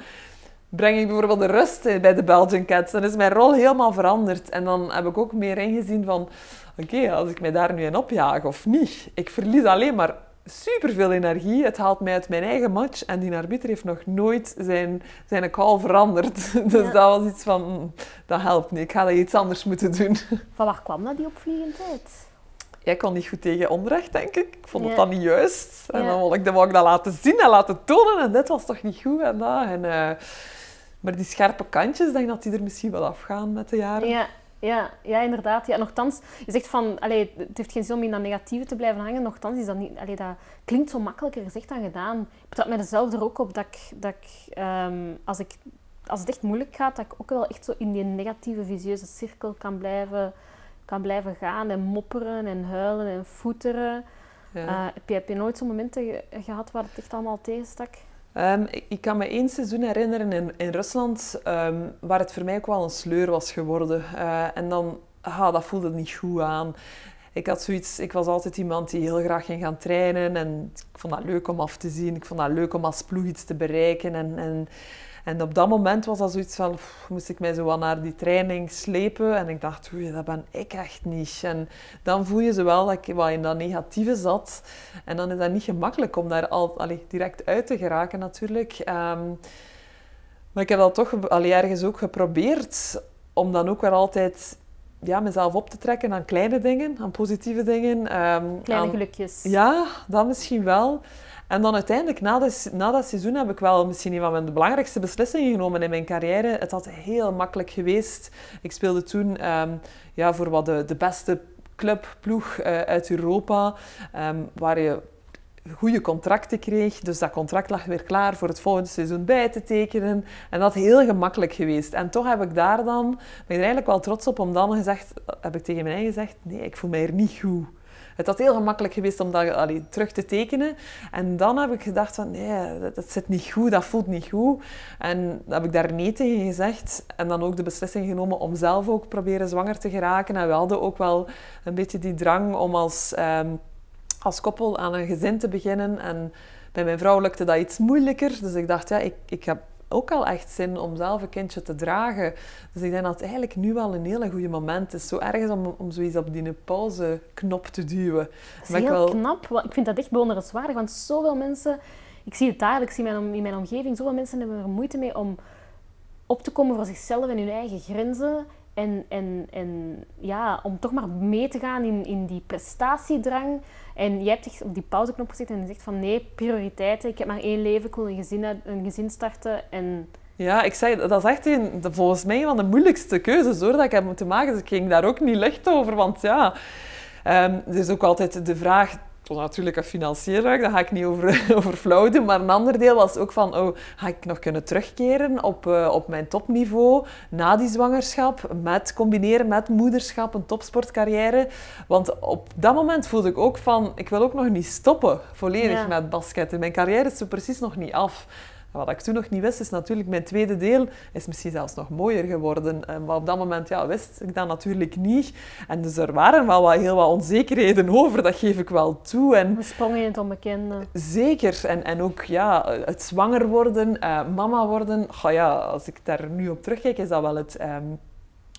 breng ik bijvoorbeeld de rust bij de Belgian Cats. Dan is mijn rol helemaal veranderd. En dan heb ik ook meer ingezien van... Oké, als ik mij daar nu in opjaag of niet. Ik verlies alleen maar superveel energie. Het haalt mij uit mijn eigen match. En die arbiter heeft nog nooit zijn, zijn call veranderd. Dus Ja. dat was iets van... mm, Dat helpt niet. Ik ga dat iets anders moeten doen. Van waar kwam dat, die opvliegendheid? Jij kon niet goed tegen onrecht, denk ik. Ik vond het Ja. dan niet juist. En Ja. dan wou ik, dan wou ik dat laten zien en laten tonen. En dit was toch niet goed en dat. En, eh, maar die scherpe kantjes, ik denk dat die er misschien wel afgaan met de jaren. Ja, ja, ja, inderdaad. Ja, nochtans, je zegt van, allee, het heeft geen zin om in dat negatieve te blijven hangen. Nochtans is dat niet, allee, dat klinkt zo makkelijker gezegd dan gedaan. Ik betrap mezelf er ook op dat ik, dat ik, ehm, als ik, als het echt moeilijk gaat, dat ik ook wel echt zo in die negatieve, visieuze cirkel kan blijven, kan blijven gaan en mopperen en huilen en voeteren. Ja. Eh, heb, je, heb je nooit zo'n momenten ge- gehad waar het echt allemaal tegenstak? Ehm, ik, kan me één seizoen herinneren in, in Rusland, ehm, waar het voor mij ook wel een sleur was geworden. Eh, en dan, ah, dat voelde niet goed aan. Ik had zoiets, ik was altijd iemand die heel graag ging gaan trainen en ik vond dat leuk om af te zien. Ik vond dat leuk om als ploeg iets te bereiken. En, en, en op dat moment was dat zoiets van, moest ik mij zo wat naar die training slepen. En ik dacht, oei, dat ben ik echt niet. En dan voel je zo wel dat ik wat in dat negatieve zat. En dan is dat niet gemakkelijk om daar al, direct uit te geraken natuurlijk. Ehm, maar ik heb dat toch allee, ergens ook geprobeerd om dan ook weer altijd ja, mezelf op te trekken aan kleine dingen, aan positieve dingen. ehm, Kleine aan- gelukjes. ja, dat misschien wel. En dan uiteindelijk, na, de, na dat seizoen, heb ik wel misschien een van mijn belangrijkste beslissingen genomen in mijn carrière. Het had heel makkelijk geweest. Ik speelde toen ehm, ja, voor wat de, de beste clubploeg eh, uit Europa, ehm, waar je goede contracten kreeg. Dus dat contract lag weer klaar voor het volgende seizoen bij te tekenen. En dat heel gemakkelijk geweest. En toch heb ik daar dan, ben ik er eigenlijk wel trots op, om dan gezegd, heb ik tegen eigen gezegd, nee, ik voel mij er niet goed. Het had heel gemakkelijk geweest om dat allee, terug te tekenen. En dan heb ik gedacht van, nee, dat, zit niet goed, dat voelt niet goed. En heb ik daar nee tegen gezegd. En dan ook de beslissing genomen om zelf ook proberen zwanger te geraken. En we hadden ook wel een beetje die drang om als, ehm, als koppel aan een gezin te beginnen. En bij mijn vrouw lukte dat iets moeilijker. Dus ik dacht, ja, ik, ik heb ook al echt zin om zelf een kindje te dragen. Dus ik denk dat het eigenlijk nu wel een hele goede moment is. Zo ergens om, om zoiets op die pauzeknop te duwen. Dat is Maar ik heel wel- knap. Ik vind dat echt bewonderenswaardig, want zoveel mensen... Ik zie het dagelijks in mijn, om- in mijn omgeving. Zoveel mensen hebben er moeite mee om op te komen voor zichzelf en hun eigen grenzen. En, en, en ja, om toch maar mee te gaan in, in die prestatiedrang. En jij hebt op die pauzeknop gezet en zegt van nee, prioriteiten. Ik heb maar één leven, ik wil een gezin, een gezin starten. En Ja, ik zei, dat is echt een, volgens mij een van de moeilijkste keuzes hoor, dat ik heb moeten maken. Dus ik ging daar ook niet licht over, want ja, ehm, er is ook altijd de vraag, tot natuurlijk een financieel raak, daar ga ik niet over, over flauw doen, maar een ander deel was ook van, oh, ga ik nog kunnen terugkeren op, eh, op mijn topniveau na die zwangerschap, met combineren met moederschap, een topsportcarrière. Want op dat moment voelde ik ook van, ik wil ook nog niet stoppen volledig Ja. met basketten. Mijn carrière is zo precies nog niet af. Wat ik toen nog niet wist, is natuurlijk mijn tweede deel is misschien zelfs nog mooier geworden. Maar op dat moment ja, wist ik dat natuurlijk niet. En dus er waren wel wat, heel wat onzekerheden over, dat geef ik wel toe. En we sprongen in het onbekende. zeker. En, en ook ja, het zwanger worden, eh, mama worden. Ja, als ik daar nu op terugkijk, is dat wel het, ehm,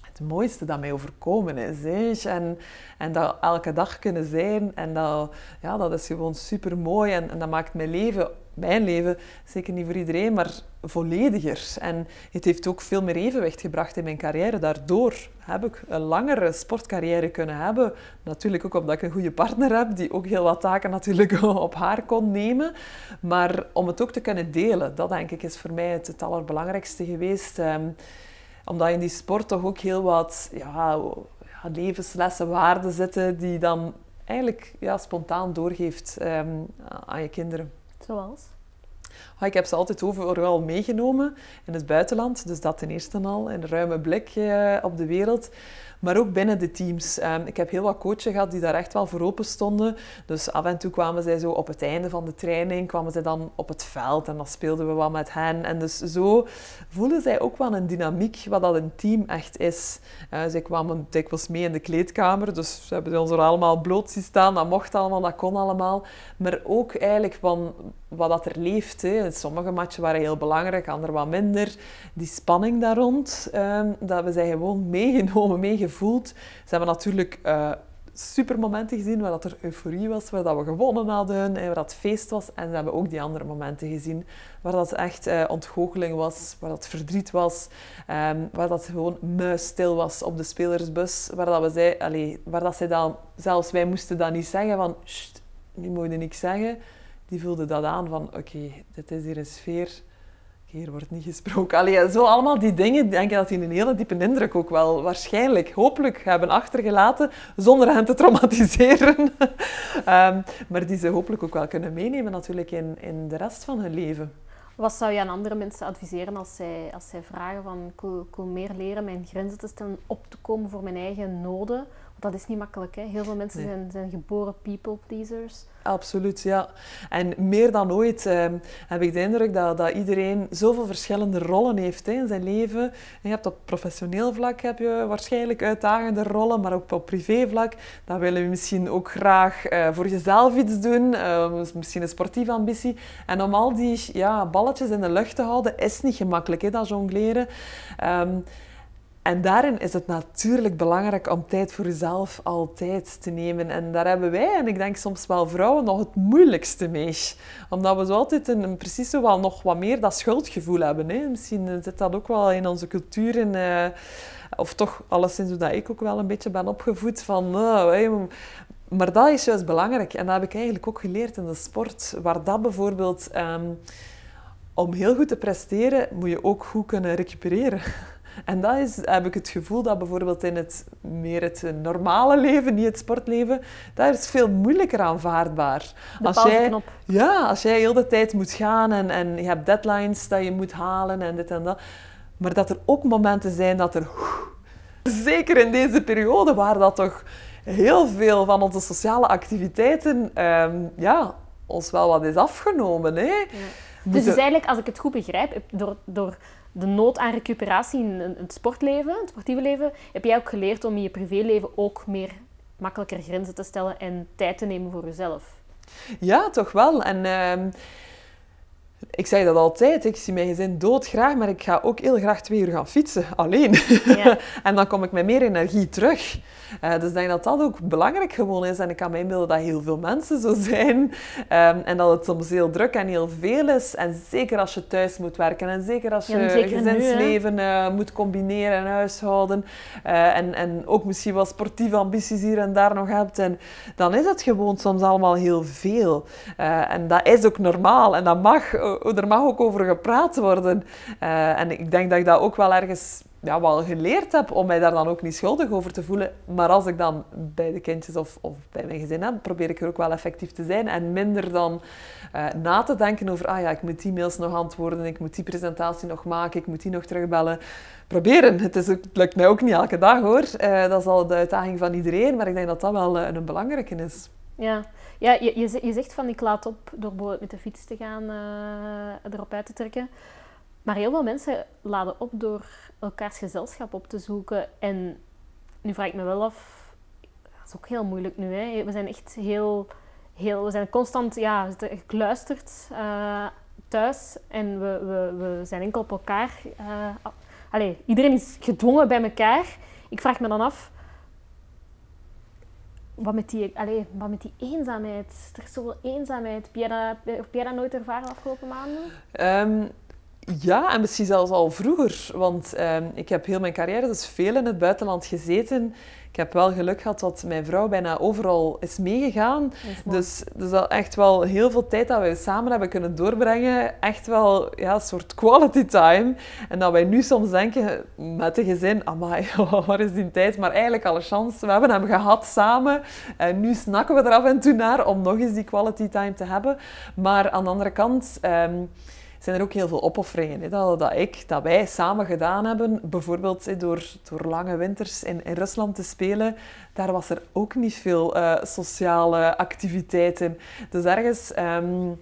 het het mooiste dat mij overkomen is. Hè. En, en dat elke dag kunnen zijn. En dat, ja, dat is gewoon super mooi. En, en dat maakt mijn leven, mijn leven, zeker niet voor iedereen, maar vollediger. En het heeft ook veel meer evenwicht gebracht in mijn carrière. Daardoor heb ik een langere sportcarrière kunnen hebben. Natuurlijk ook omdat ik een goede partner heb, die ook heel wat taken natuurlijk op haar kon nemen. Maar om het ook te kunnen delen, dat denk ik is voor mij het, allerbelangrijkste geweest. Ehm, omdat in die sport toch ook heel wat ja, levenslessen, waarden zitten die dan eigenlijk ja, spontaan doorgeeft ehm, aan je kinderen. Zoals? Ah, ik heb ze altijd overal meegenomen in het buitenland. Dus dat ten eerste al, een ruime blik eh, op de wereld maar ook binnen de teams. Ehm, ik heb heel wat coaches gehad die daar echt wel voor open stonden. Dus af en toe kwamen zij zo op het einde van de training, kwamen zij dan op het veld en dan speelden we wat met hen. En dus zo voelden zij ook wel een dynamiek, wat dat een team echt is. Uh, zij kwamen dikwijls mee in de kleedkamer, dus ze hebben ons er allemaal bloot zien staan. Dat mocht allemaal, dat kon allemaal. Maar ook eigenlijk van wat dat er leeft. Sommige matchen waren heel belangrijk, andere wat minder. Die spanning daar rond, um, dat we zijn gewoon meegenomen, meegevoeld. Ze hebben natuurlijk uh, super momenten gezien waar dat er euforie was, waar dat we gewonnen hadden, en waar dat feest was. En ze hebben ook die andere momenten gezien waar dat echt uh, ontgoocheling was, waar dat verdriet was, um, waar dat gewoon muisstil was op de spelersbus, waar dat we zei, waar dat zij dan, zelfs wij moesten dat niet zeggen van, nu moet je niks zeggen die voelde dat aan van oké, dit is hier een sfeer, hier wordt niet gesproken. Allee, zo allemaal die dingen, denk ik dat die een hele diepe indruk ook wel waarschijnlijk, hopelijk hebben achtergelaten, zonder hen te traumatiseren. um, maar die ze hopelijk ook wel kunnen meenemen natuurlijk in, in de rest van hun leven. Wat zou je aan andere mensen adviseren als zij, als zij vragen van ik meer leren mijn grenzen te stellen, op te komen voor mijn eigen noden? Dat is niet makkelijk. Hè? Heel veel mensen zijn, zijn geboren people pleasers. Absoluut, ja. En meer dan ooit ehm, heb ik de indruk dat, dat iedereen zoveel verschillende rollen heeft hè, in zijn leven. En je hebt op professioneel vlak heb je waarschijnlijk uitdagende rollen, maar ook op privévlak. Dan willen we misschien ook graag uh, voor jezelf iets doen, uh, misschien een sportieve ambitie. En om al die ja, balletjes in de lucht te houden, is niet gemakkelijk, hè, dat jongleren. Um, en daarin is het natuurlijk belangrijk om tijd voor jezelf altijd te nemen. En daar hebben wij, en ik denk soms wel vrouwen, nog het moeilijkste mee. Omdat we zo altijd een, precies wel nog wat meer dat schuldgevoel hebben. Hè. Misschien zit dat ook wel in onze cultuur. In, uh, of toch alleszins dat ik ook wel een beetje ben opgevoed van... Uh, maar dat is juist belangrijk. En dat heb ik eigenlijk ook geleerd in de sport. Waar dat bijvoorbeeld... Um, om heel goed te presteren, moet je ook goed kunnen recupereren. En dat is, heb ik het gevoel dat bijvoorbeeld in het meer het normale leven, niet het sportleven, daar is veel moeilijker aanvaardbaar. De als jij, ja, als jij heel de tijd moet gaan en, en je hebt deadlines dat je moet halen en dit en dat. Maar dat er ook momenten zijn dat er, zeker in deze periode, waar dat toch heel veel van onze sociale activiteiten um, ja, ons wel wat is afgenomen. Hè? Ja. Dus, dus eigenlijk, als ik het goed begrijp, door, door de nood aan recuperatie in het sportleven, het sportieve leven, heb jij ook geleerd om in je privéleven ook meer makkelijker grenzen te stellen en tijd te nemen voor jezelf? Ja, toch wel. En uh, ik zeg dat altijd, ik zie mijn gezin doodgraag, maar ik ga ook heel graag twee uur gaan fietsen, alleen. Ja. en dan kom ik met meer energie terug. Uh, dus ik denk dat dat ook belangrijk gewoon is. En ik kan me inbeelden dat heel veel mensen zo zijn. Um, en dat het soms heel druk en heel veel is. En zeker als je thuis moet werken. En zeker als je ja, gezinsleven uh, moet combineren en huishouden. Uh, en, en ook misschien wat sportieve ambities hier en daar nog hebt. En dan is het gewoon soms allemaal heel veel. en dat is ook normaal. En dat mag, er mag ook over gepraat worden. en ik denk dat ik dat ook wel ergens ja, wel geleerd heb om mij daar dan ook niet schuldig over te voelen. Maar als ik dan bij de kindjes of, of bij mijn gezin heb, probeer ik er ook wel effectief te zijn. En minder dan uh, na te denken over, ah ja, ik moet die mails nog antwoorden, ik moet die presentatie nog maken, ik moet die nog terugbellen. Proberen. Het, is, het lukt mij ook niet elke dag hoor. Uh, dat is al de uitdaging van iedereen, maar ik denk dat dat wel een belangrijke is. Ja, ja je, je, je zegt van ik laat op door met de fiets te gaan, erop uit te trekken. Maar heel veel mensen laden op door elkaars gezelschap op te zoeken. En nu vraag ik me wel af, dat is ook heel moeilijk nu. Hè? We zijn echt heel, heel we zijn constant ja, gekluisterd uh, thuis en we, we, we zijn enkel op elkaar. Uh, allee, iedereen is gedwongen bij elkaar. ik vraag me dan af, wat met die, allez, wat met die eenzaamheid? Er is zoveel eenzaamheid. Heb jij dat, heb jij dat nooit ervaren de afgelopen maanden? Ehm, ja, en misschien zelfs al vroeger. Want ehm, ik heb heel mijn carrière dus veel in het buitenland gezeten. Ik heb wel geluk gehad dat mijn vrouw bijna overal is meegegaan. dus, dus dat echt wel heel veel tijd dat wij samen hebben kunnen doorbrengen. Echt wel ja, een soort quality time. En dat wij nu soms denken met de gezin, amai, waar is die tijd? Maar eigenlijk alle chance, we hebben hem gehad samen. En nu snakken we er af en toe naar om nog eens die quality time te hebben. Maar aan de andere kant... Ehm, zijn er ook heel veel opofferingen hè, dat, dat, ik, dat wij samen gedaan hebben. Bijvoorbeeld hè, door, door lange winters in, in Rusland te spelen. Daar was er ook niet veel uh, sociale activiteiten. Dus ergens... Um,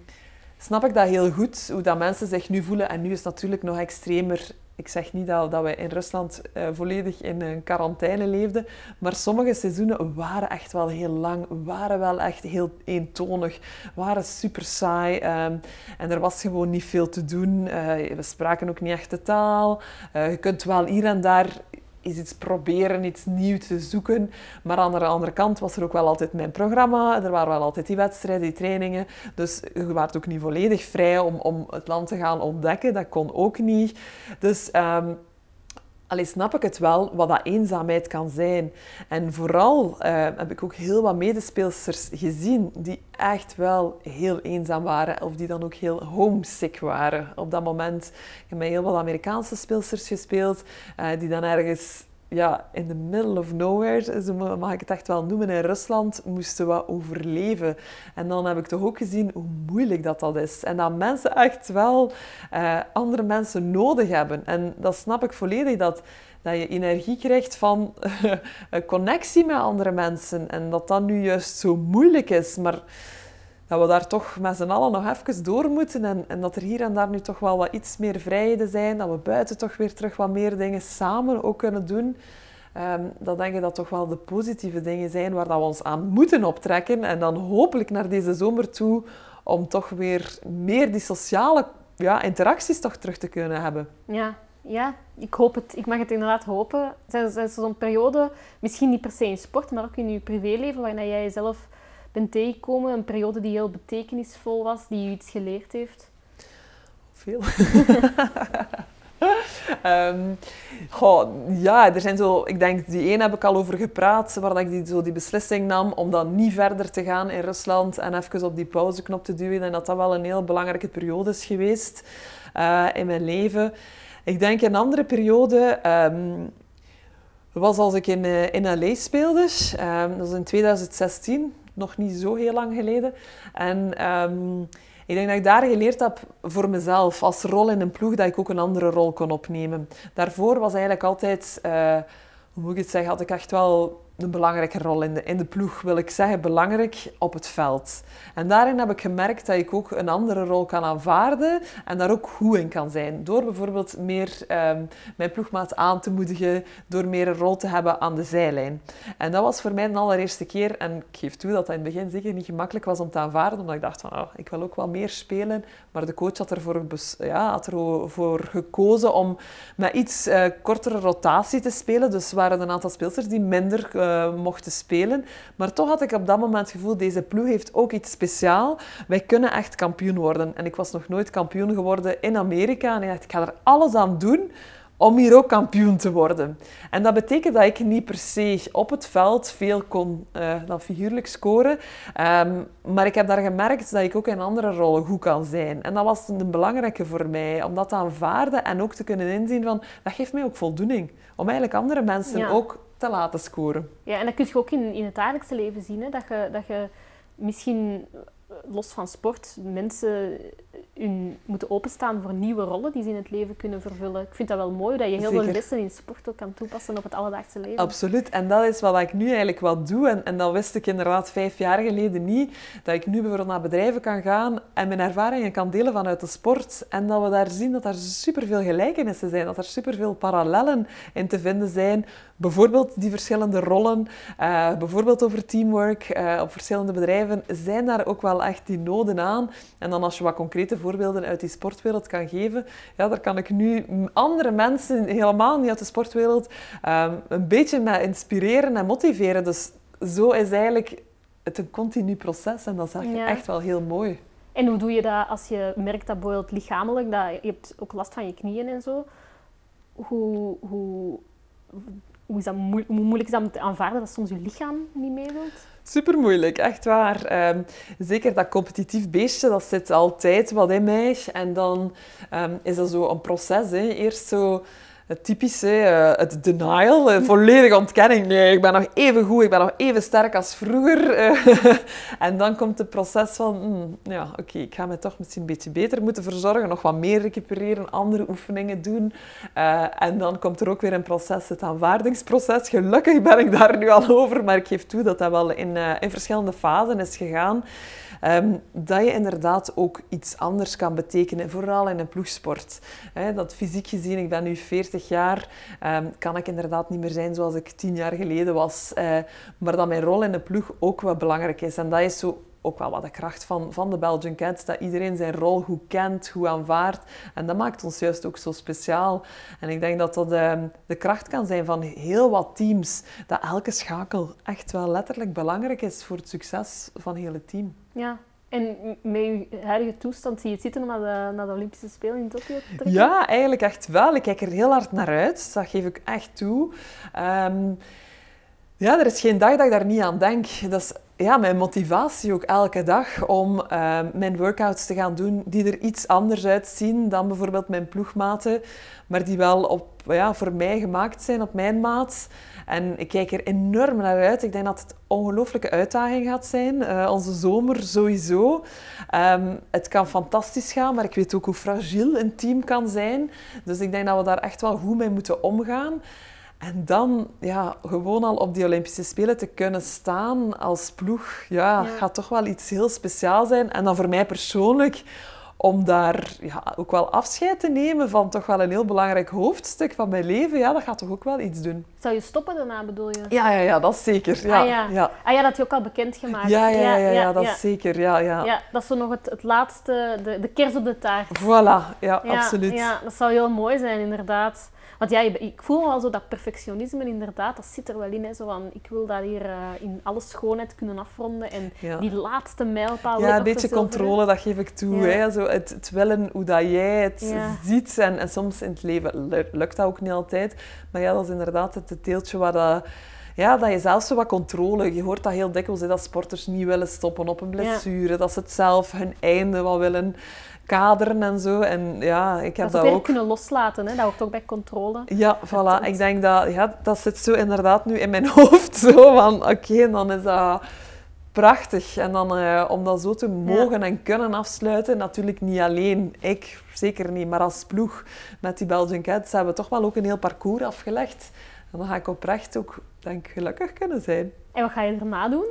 snap ik dat heel goed, hoe dat mensen zich nu voelen. En nu is het natuurlijk nog extremer ik zeg niet dat, dat we in Rusland uh, volledig in een quarantaine leefden, maar sommige seizoenen waren echt wel heel lang, waren wel echt heel eentonig, waren super saai um, en er was gewoon niet veel te doen. Uh, we spraken ook niet echt de taal. Uh, je kunt wel hier en daar is iets proberen, iets nieuws te zoeken. Maar aan de andere kant was er ook wel altijd mijn programma. Er waren wel altijd die wedstrijden, die trainingen. Dus je was ook niet volledig vrij om, om het land te gaan ontdekken. Dat kon ook niet. Dus um, Allee, snap ik het wel, wat dat eenzaamheid kan zijn. En vooral uh, heb ik ook heel wat medespeelsters gezien die echt wel heel eenzaam waren. Of die dan ook heel homesick waren op dat moment. Ik heb met heel wat Amerikaanse speelsters gespeeld, uh, die dan ergens ja, in the middle of nowhere, mag ik het echt wel noemen, in Rusland moesten we overleven. En dan heb ik toch ook gezien hoe moeilijk dat dat is. En dat mensen echt wel uh, andere mensen nodig hebben. En dat snap ik volledig, dat, dat je energie krijgt van connectie met andere mensen. En dat dat nu juist zo moeilijk is. Maar dat we daar toch met z'n allen nog even door moeten en, en, dat er hier en daar nu toch wel wat iets meer vrijheden zijn, dat we buiten toch weer terug wat meer dingen samen ook kunnen doen. Um, ehm, dan denk ik dat toch wel de positieve dingen zijn waar dat we ons aan moeten optrekken en dan hopelijk naar deze zomer toe om toch weer meer die sociale ja, interacties toch terug te kunnen hebben. Ja, ja, ik hoop het. Ik mag het inderdaad hopen. Er zo'n periode, misschien niet per se in sport, maar ook in je privéleven, waarin jij jezelf bent tegengekomen? Een periode die heel betekenisvol was, die je iets geleerd heeft? Veel. um, ja, er zijn zo, ik denk, die één heb ik al over gepraat, waar ik die, zo die beslissing nam om dan niet verder te gaan in Rusland en even op die pauzeknop te duwen. En dat dat wel een heel belangrijke periode is geweest uh, in mijn leven. Ik denk een andere periode um, was als ik in, uh, in LA speelde. Um, dat was in 2016 nog niet zo heel lang geleden. En um, ik denk dat ik daar geleerd heb voor mezelf, als rol in een ploeg, dat ik ook een andere rol kon opnemen. Daarvoor was eigenlijk altijd, uh, hoe moet ik het zeggen, had ik echt wel een belangrijke rol in de, in de ploeg, wil ik zeggen, belangrijk op het veld. En daarin heb ik gemerkt dat ik ook een andere rol kan aanvaarden en daar ook goed in kan zijn. Door bijvoorbeeld meer um, mijn ploegmaat aan te moedigen, door meer een rol te hebben aan de zijlijn. En dat was voor mij de allereerste keer, en ik geef toe dat dat in het begin zeker niet gemakkelijk was om te aanvaarden, omdat ik dacht van, oh, ik wil ook wel meer spelen. Maar de coach had ervoor, ja, had ervoor gekozen om met iets uh, kortere rotatie te spelen. Dus waren er een aantal speelsters die minder... Uh, uh, mochten spelen. Maar toch had ik op dat moment het gevoel, deze ploeg heeft ook iets speciaals. Wij kunnen echt kampioen worden. En ik was nog nooit kampioen geworden in Amerika. En ik dacht, ik ga er alles aan doen om hier ook kampioen te worden. En dat betekent dat ik niet per se op het veld veel kon uh, dan figuurlijk scoren. Um, maar ik heb daar gemerkt dat ik ook in andere rollen goed kan zijn. En dat was een belangrijke voor mij, om dat te aanvaarden en ook te kunnen inzien van, dat geeft mij ook voldoening. Om eigenlijk andere mensen ja. ook te laten scoren. Ja, en dat kun je ook in, in het dagelijkse leven zien. Hè? Dat, je, dat je misschien los van sport mensen hun moeten openstaan voor nieuwe rollen die ze in het leven kunnen vervullen. Ik vind dat wel mooi dat je heel veel lessen in sport ook kan toepassen op het alledaagse leven. Absoluut. En dat is wat ik nu eigenlijk wel doe. En, en dat wist ik inderdaad vijf jaar geleden niet. Dat ik nu bijvoorbeeld naar bedrijven kan gaan en mijn ervaringen kan delen vanuit de sport. En dat we daar zien dat er superveel gelijkenissen zijn. Dat er superveel parallellen in te vinden zijn. Bijvoorbeeld die verschillende rollen. Uh, bijvoorbeeld over teamwork. Uh, op verschillende bedrijven zijn daar ook wel echt die noden aan. En dan als je wat concrete voorbeelden uit die sportwereld kan geven, ja, daar kan ik nu andere mensen, helemaal niet uit de sportwereld, ehm, een beetje mee inspireren en motiveren. Dus zo is eigenlijk het een continu proces en dat is echt, echt wel heel mooi. En hoe doe je dat als je merkt dat bijvoorbeeld lichamelijk, dat je hebt ook last van je knieën en zo. Hoe, hoe, hoe, is dat hoe moeilijk is dat om te aanvaarden dat soms je lichaam niet meedoet? Super moeilijk, echt waar. Ehm, zeker dat competitief beestje, dat zit altijd wat in mij. En dan um, is dat zo een proces. Hè. Eerst zo het typische, uh, het denial, de volledige ontkenning. Nee, ik ben nog even goed, ik ben nog even sterk als vroeger. en dan komt het proces van, hmm, ja, oké, ik ga me toch misschien een beetje beter moeten verzorgen, nog wat meer recupereren, andere oefeningen doen. En dan komt er ook weer een proces, het aanvaardingsproces. Gelukkig ben ik daar nu al over, maar ik geef toe dat dat wel in, in verschillende fasen is gegaan. Um, dat je inderdaad ook iets anders kan betekenen, vooral in een ploegsport. dat fysiek gezien, ik ben nu 40 jaar, um, kan ik inderdaad niet meer zijn zoals ik 10 jaar geleden was. Uh, maar dat mijn rol in de ploeg ook wel belangrijk is. En dat is zo ook wel wat de kracht van, van de Belgian Cats, dat iedereen zijn rol goed kent, goed aanvaardt. En dat maakt ons juist ook zo speciaal. En ik denk dat dat de, ehm, de kracht kan zijn van heel wat teams, dat elke schakel echt wel letterlijk belangrijk is voor het succes van het hele team. Ja, en met je huidige toestand zie je het zitten om naar de, Olympische Spelen in Tokio te trekken? Ja, eigenlijk echt wel. Ik kijk er heel hard naar uit. Dat geef ik echt toe. Um, ja, er is geen dag dat ik daar niet aan denk. Dat is ja, mijn motivatie ook elke dag om uh, mijn workouts te gaan doen die er iets anders uitzien dan bijvoorbeeld mijn ploegmaten, maar die wel op, ja, voor mij gemaakt zijn, op mijn maat. En ik kijk er enorm naar uit. Ik denk dat het een ongelooflijke uitdaging gaat zijn. Uh, onze zomer sowieso. Um, het kan fantastisch gaan, maar ik weet ook hoe fragiel een team kan zijn. Dus ik denk dat we daar echt wel goed mee moeten omgaan. En dan ja, gewoon al op die Olympische Spelen te kunnen staan als ploeg, ja, ja. gaat toch wel iets heel speciaals zijn. En dan voor mij persoonlijk, om daar ja, ook wel afscheid te nemen van toch wel een heel belangrijk hoofdstuk van mijn leven, ja, dat gaat toch ook wel iets doen. Zou je stoppen daarna, bedoel je? Ja, ja, ja dat is zeker. Ja, ah, ja. Ja. Ah, ja, dat je ook al bekendgemaakt. Ja, ja, ja, ja, ja, dat is zeker. Ja, ja. ja, dat is zo nog het, het laatste, de, de kers op de taart. Voilà, ja, absoluut. Ja, dat zou heel mooi zijn, inderdaad. Want ja, ik voel wel zo dat perfectionisme inderdaad, dat zit er wel in. Hè, zo van, ik wil dat hier uh, in alle schoonheid kunnen afronden en die laatste mijlpaal Ja, een beetje controle, dat geef ik toe. Ja. Hè, zo het, het, willen hoe dat jij het ziet. En, en soms in het leven lukt dat ook niet altijd. Maar ja, dat is inderdaad het deeltje waar dat ja, dat je zelf zo wat controle... Je hoort dat heel dikwijls, hè, dat sporters niet willen stoppen op een blessure. Dat ze het zelf hun einde wel willen kaderen en zo. En ja, ik heb dat, dat ook... kunnen loslaten, hè? dat hoort ook bij controle. Ja, voilà. Ik denk dat... Ja, dat zit zo inderdaad nu in mijn hoofd. Zo van, oké, dan is dat prachtig. En dan uh, om dat zo te mogen ja. en kunnen afsluiten, natuurlijk niet alleen ik, zeker niet, maar als ploeg met die Belgian Cats hebben we toch wel ook een heel parcours afgelegd. En dan ga ik oprecht ook, denk gelukkig kunnen zijn. En wat ga je daarna doen?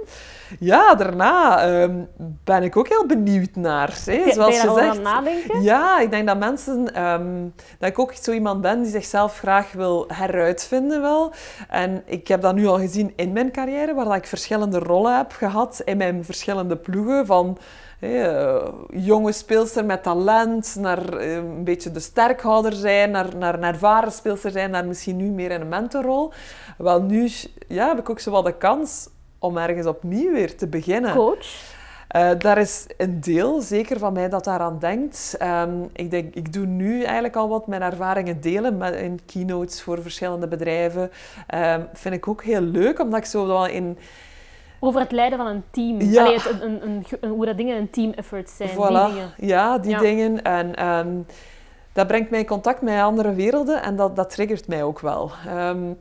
Ja, daarna um, ben ik ook heel benieuwd naar. Hè, ben, zoals ben je, je zegt. aan nadenken? Ja, ik denk dat mensen... Um, dat ik ook zo iemand ben die zichzelf graag wil heruitvinden wel. En ik heb dat nu al gezien in mijn carrière, waar ik verschillende rollen heb gehad in mijn verschillende ploegen. Van uh, jonge speelster met talent, naar uh, een beetje de sterkhouder zijn, naar, naar een ervaren speelster zijn, naar misschien nu meer in een mentorrol. Wel, nu ja, heb ik ook zo wel de kans om ergens opnieuw weer te beginnen. Coach? Uh, daar is een deel, zeker van mij, dat daaraan denkt. Um, ik, denk, ik doe nu eigenlijk al wat mijn ervaringen delen met, in keynotes voor verschillende bedrijven. Um, vind ik ook heel leuk, omdat ik zo wel in over het leiden van een team. Ja. Allee, het, een, een, een, hoe dat dingen een team effort zijn. Voilà. Die dingen. Ja, die ja. dingen. En um, dat brengt mij in contact met andere werelden en dat, dat triggert mij ook wel. Um,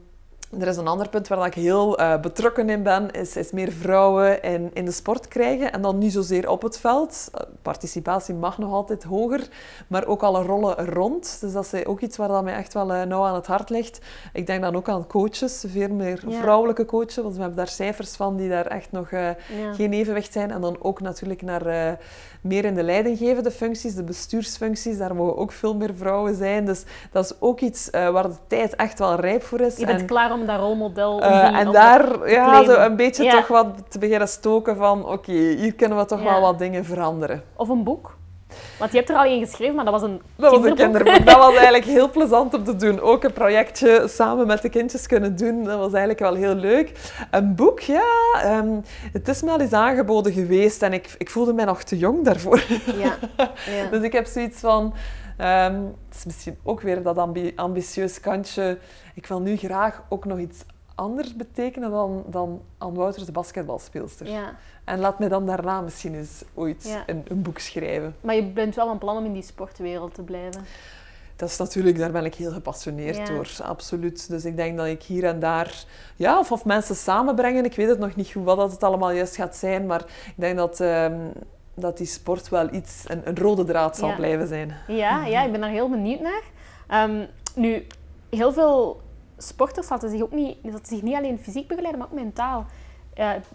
er is een ander punt waar ik heel uh, betrokken in ben, is, is meer vrouwen in, in de sport krijgen. En dan niet zozeer op het veld. Uh, participatie mag nog altijd hoger, maar ook alle rollen rond. Dus dat is ook iets waar dat mij echt wel uh, nauw aan het hart ligt. Ik denk dan ook aan coaches, veel meer ja. vrouwelijke coaches, want we hebben daar cijfers van die daar echt nog ja. geen evenwicht zijn. En dan ook natuurlijk naar meer in de leidinggevende functies, de bestuursfuncties, daar mogen ook veel meer vrouwen zijn. Dus dat is ook iets waar de tijd echt wel rijp voor is. Je bent en, klaar om dat rolmodel... Uh, en daar ja, zo een beetje Ja. toch wat te beginnen stoken van oké, hier kunnen we toch Ja. wel wat dingen veranderen. Of een boek. Want je hebt er al één geschreven, maar dat was een Dat was een kinderboek. kinderboek. Dat was eigenlijk heel plezant om te doen. Ook een projectje samen met de kindjes kunnen doen. Dat was eigenlijk wel heel leuk. Een boek, ja. ehm, het is me al eens aangeboden geweest en ik, ik voelde mij nog te jong daarvoor. Ja. ja. Dus ik heb zoiets van... ehm, het is misschien ook weer dat ambi- ambitieus kantje. Ik wil nu graag ook nog iets anders betekenen dan, dan Anne Wouters, de basketbalspeelster. ja. En laat mij dan daarna misschien eens ooit Ja. een, een boek schrijven. Maar je bent wel van plan om in die sportwereld te blijven. Dat is natuurlijk, daar ben ik heel gepassioneerd Ja. door, absoluut. Dus ik denk dat ik hier en daar, ja, of, of mensen samenbrengen. Ik weet het nog niet goed wat dat het allemaal juist gaat zijn, maar ik denk dat, ehm, dat die sport wel iets, een, een rode draad zal blijven zijn. Ja, ja, ik ben daar heel benieuwd naar. Ehm, nu, heel veel sporters laten zich ook niet, laten zich niet alleen fysiek begeleiden, maar ook mentaal.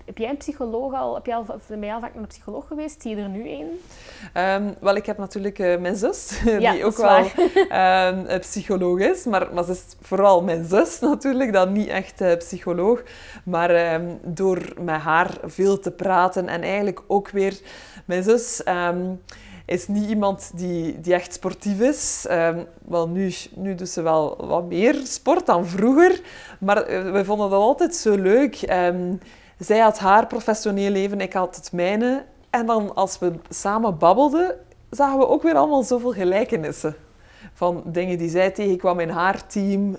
Heb jij een psycholoog al, heb jij al, ben jij al vaak naar een psycholoog geweest? Zie je er nu een? Ehm, wel, ik heb natuurlijk eh, mijn zus, die ook wel ehm, psycholoog is. Maar, maar ze is vooral mijn zus natuurlijk, dan niet echt eh, psycholoog. Maar ehm, door met haar veel te praten en eigenlijk ook weer... Mijn zus is niet iemand die, die echt sportief is. Ehm, wel, nu, nu doet ze wel wat meer sport dan vroeger. Maar eh, we vonden dat altijd zo leuk. Ehm, zij had haar professioneel leven, ik had het mijne. En dan als we samen babbelden, zagen we ook weer allemaal zoveel gelijkenissen. Van dingen die zij tegenkwam in haar team.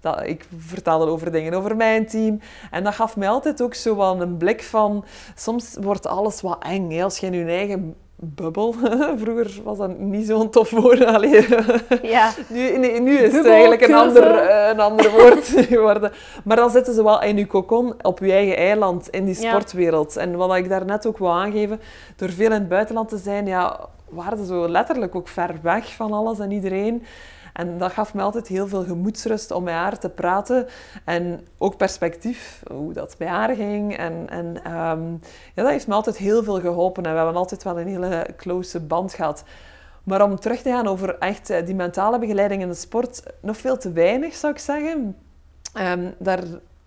dat, ik vertelde over dingen over mijn team. En dat gaf mij altijd ook zo wel een blik van... Soms wordt alles wat eng. Als je in je eigen bubbel... Vroeger was dat niet zo'n tof woord. Allee, Ja, nu, nee, nu is het eigenlijk een ander, eh, een ander woord geworden. Maar dan zitten ze wel in je cocon op je eigen eiland, in die Ja. sportwereld. En wat ik daarnet ook wou aangeven, door veel in het buitenland te zijn, ja, waren ze zo letterlijk ook ver weg van alles en iedereen. En dat gaf me altijd heel veel gemoedsrust om met haar te praten. En ook perspectief, hoe dat bij haar ging. En, en ehm, ja, dat heeft me altijd heel veel geholpen. En we hebben altijd wel een hele close band gehad. Maar om terug te gaan over echt eh, die mentale begeleiding in de sport, nog veel te weinig zou ik zeggen. Ehm, daar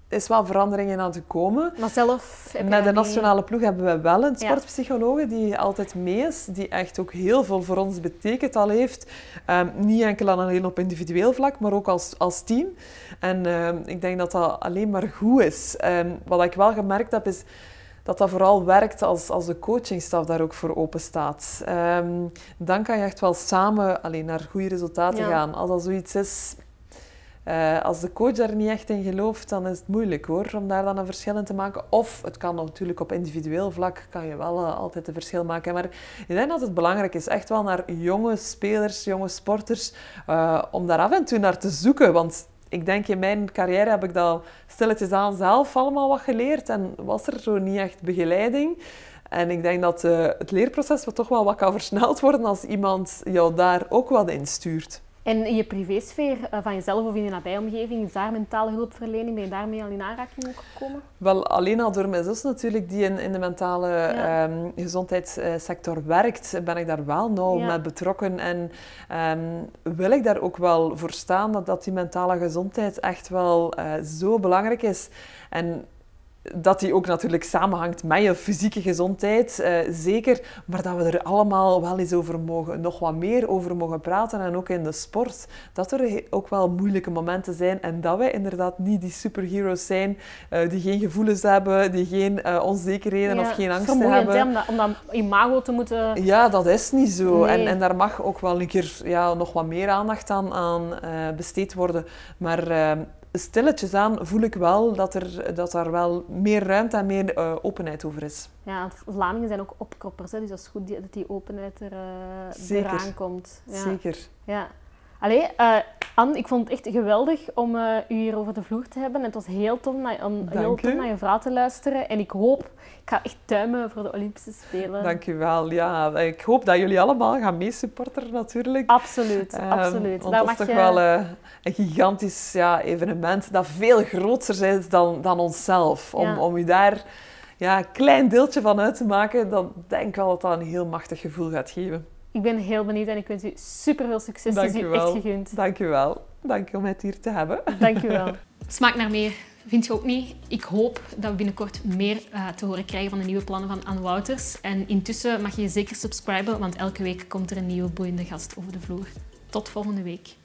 is wel verandering in aan te komen. maar zelf heb Met de nationale ploeg hebben we wel een sportpsychologe die altijd mee is, die echt ook heel veel voor ons betekend al heeft. Ehm, niet enkel en alleen op individueel vlak, maar ook als, als team. En ehm, ik denk dat dat alleen maar goed is. Ehm, wat ik wel gemerkt heb, is dat dat vooral werkt als, als de coachingstaf daar ook voor open staat. Dan kan je echt wel samen alleen naar goede resultaten Ja. gaan. Als dat zoiets is... eh, als de coach daar niet echt in gelooft, dan is het moeilijk hoor, om daar dan een verschil in te maken. Of het kan natuurlijk op individueel vlak, kan je wel eh, altijd een verschil maken. Maar ik denk dat het belangrijk is, echt wel naar jonge spelers, jonge sporters, eh, om daar af en toe naar te zoeken. Want ik denk in mijn carrière heb ik dat stilletjes aan zelf allemaal wat geleerd en was er zo niet echt begeleiding. En ik denk dat het leerproces wat toch wel wat kan versneld worden als iemand jou daar ook wat in stuurt. En in je privésfeer eh, van jezelf of in je nabijomgeving, is daar mentale hulpverlening, ben je daarmee al in aanraking gekomen? Wel, alleen al door mijn zus natuurlijk, die in, in de mentale Ja. ehm, gezondheidssector werkt, ben ik daar wel nauw Ja. mee betrokken. En ehm, wil ik daar ook wel voor staan dat, dat die mentale gezondheid echt wel eh, zo belangrijk is. En dat die ook natuurlijk samenhangt met je fysieke gezondheid, eh, zeker. Maar dat we er allemaal wel eens over mogen, nog wat meer over mogen praten. En ook in de sport, dat er ook wel moeilijke momenten zijn. En dat wij inderdaad niet die superheroes zijn, eh, die geen gevoelens hebben, die geen eh, onzekerheden of geen angsten Vermoeiend, hebben. hè, om, dat, om dat imago te moeten... Ja, dat is niet zo. Nee. En, en daar mag ook wel een keer ja, nog wat meer aandacht aan, aan eh, besteed worden. Maar eh, stilletjes aan voel ik wel dat, er, dat daar wel meer ruimte en meer eh, openheid over is. Ja, Vlamingen zijn ook opkroppers, hè, dus dat is goed dat die openheid er, eh, Zeker. eraan komt. Ja. Zeker. Ja. Allee, eh, Anne, ik vond het echt geweldig om eh, u hier over de vloer te hebben. En het was heel tof, om heel tof naar je verhaal te luisteren. En ik hoop, ik ga echt tuimen voor de Olympische Spelen. Dank u wel. Ja, ik hoop dat jullie allemaal gaan meesupporteren natuurlijk. Absoluut, Ehm, absoluut. Want dat is toch je... wel eh, een gigantisch ja, evenement dat veel groter is dan, dan onszelf. Om, Ja. om u daar ja, een klein deeltje van uit te maken, dan denk ik wel dat dat een heel machtig gevoel gaat geven. Ik ben heel benieuwd en ik wens u super veel succes. Dank echt wel. gegund. Dank u wel. Dank je om het hier te hebben. Dank je wel. Smaakt naar meer. Vind je ook niet? Ik hoop dat we binnenkort meer uh, te horen krijgen van de nieuwe plannen van Anne Wouters. En intussen mag je je zeker subscriben, want elke week komt er een nieuwe boeiende gast over de vloer. Tot volgende week.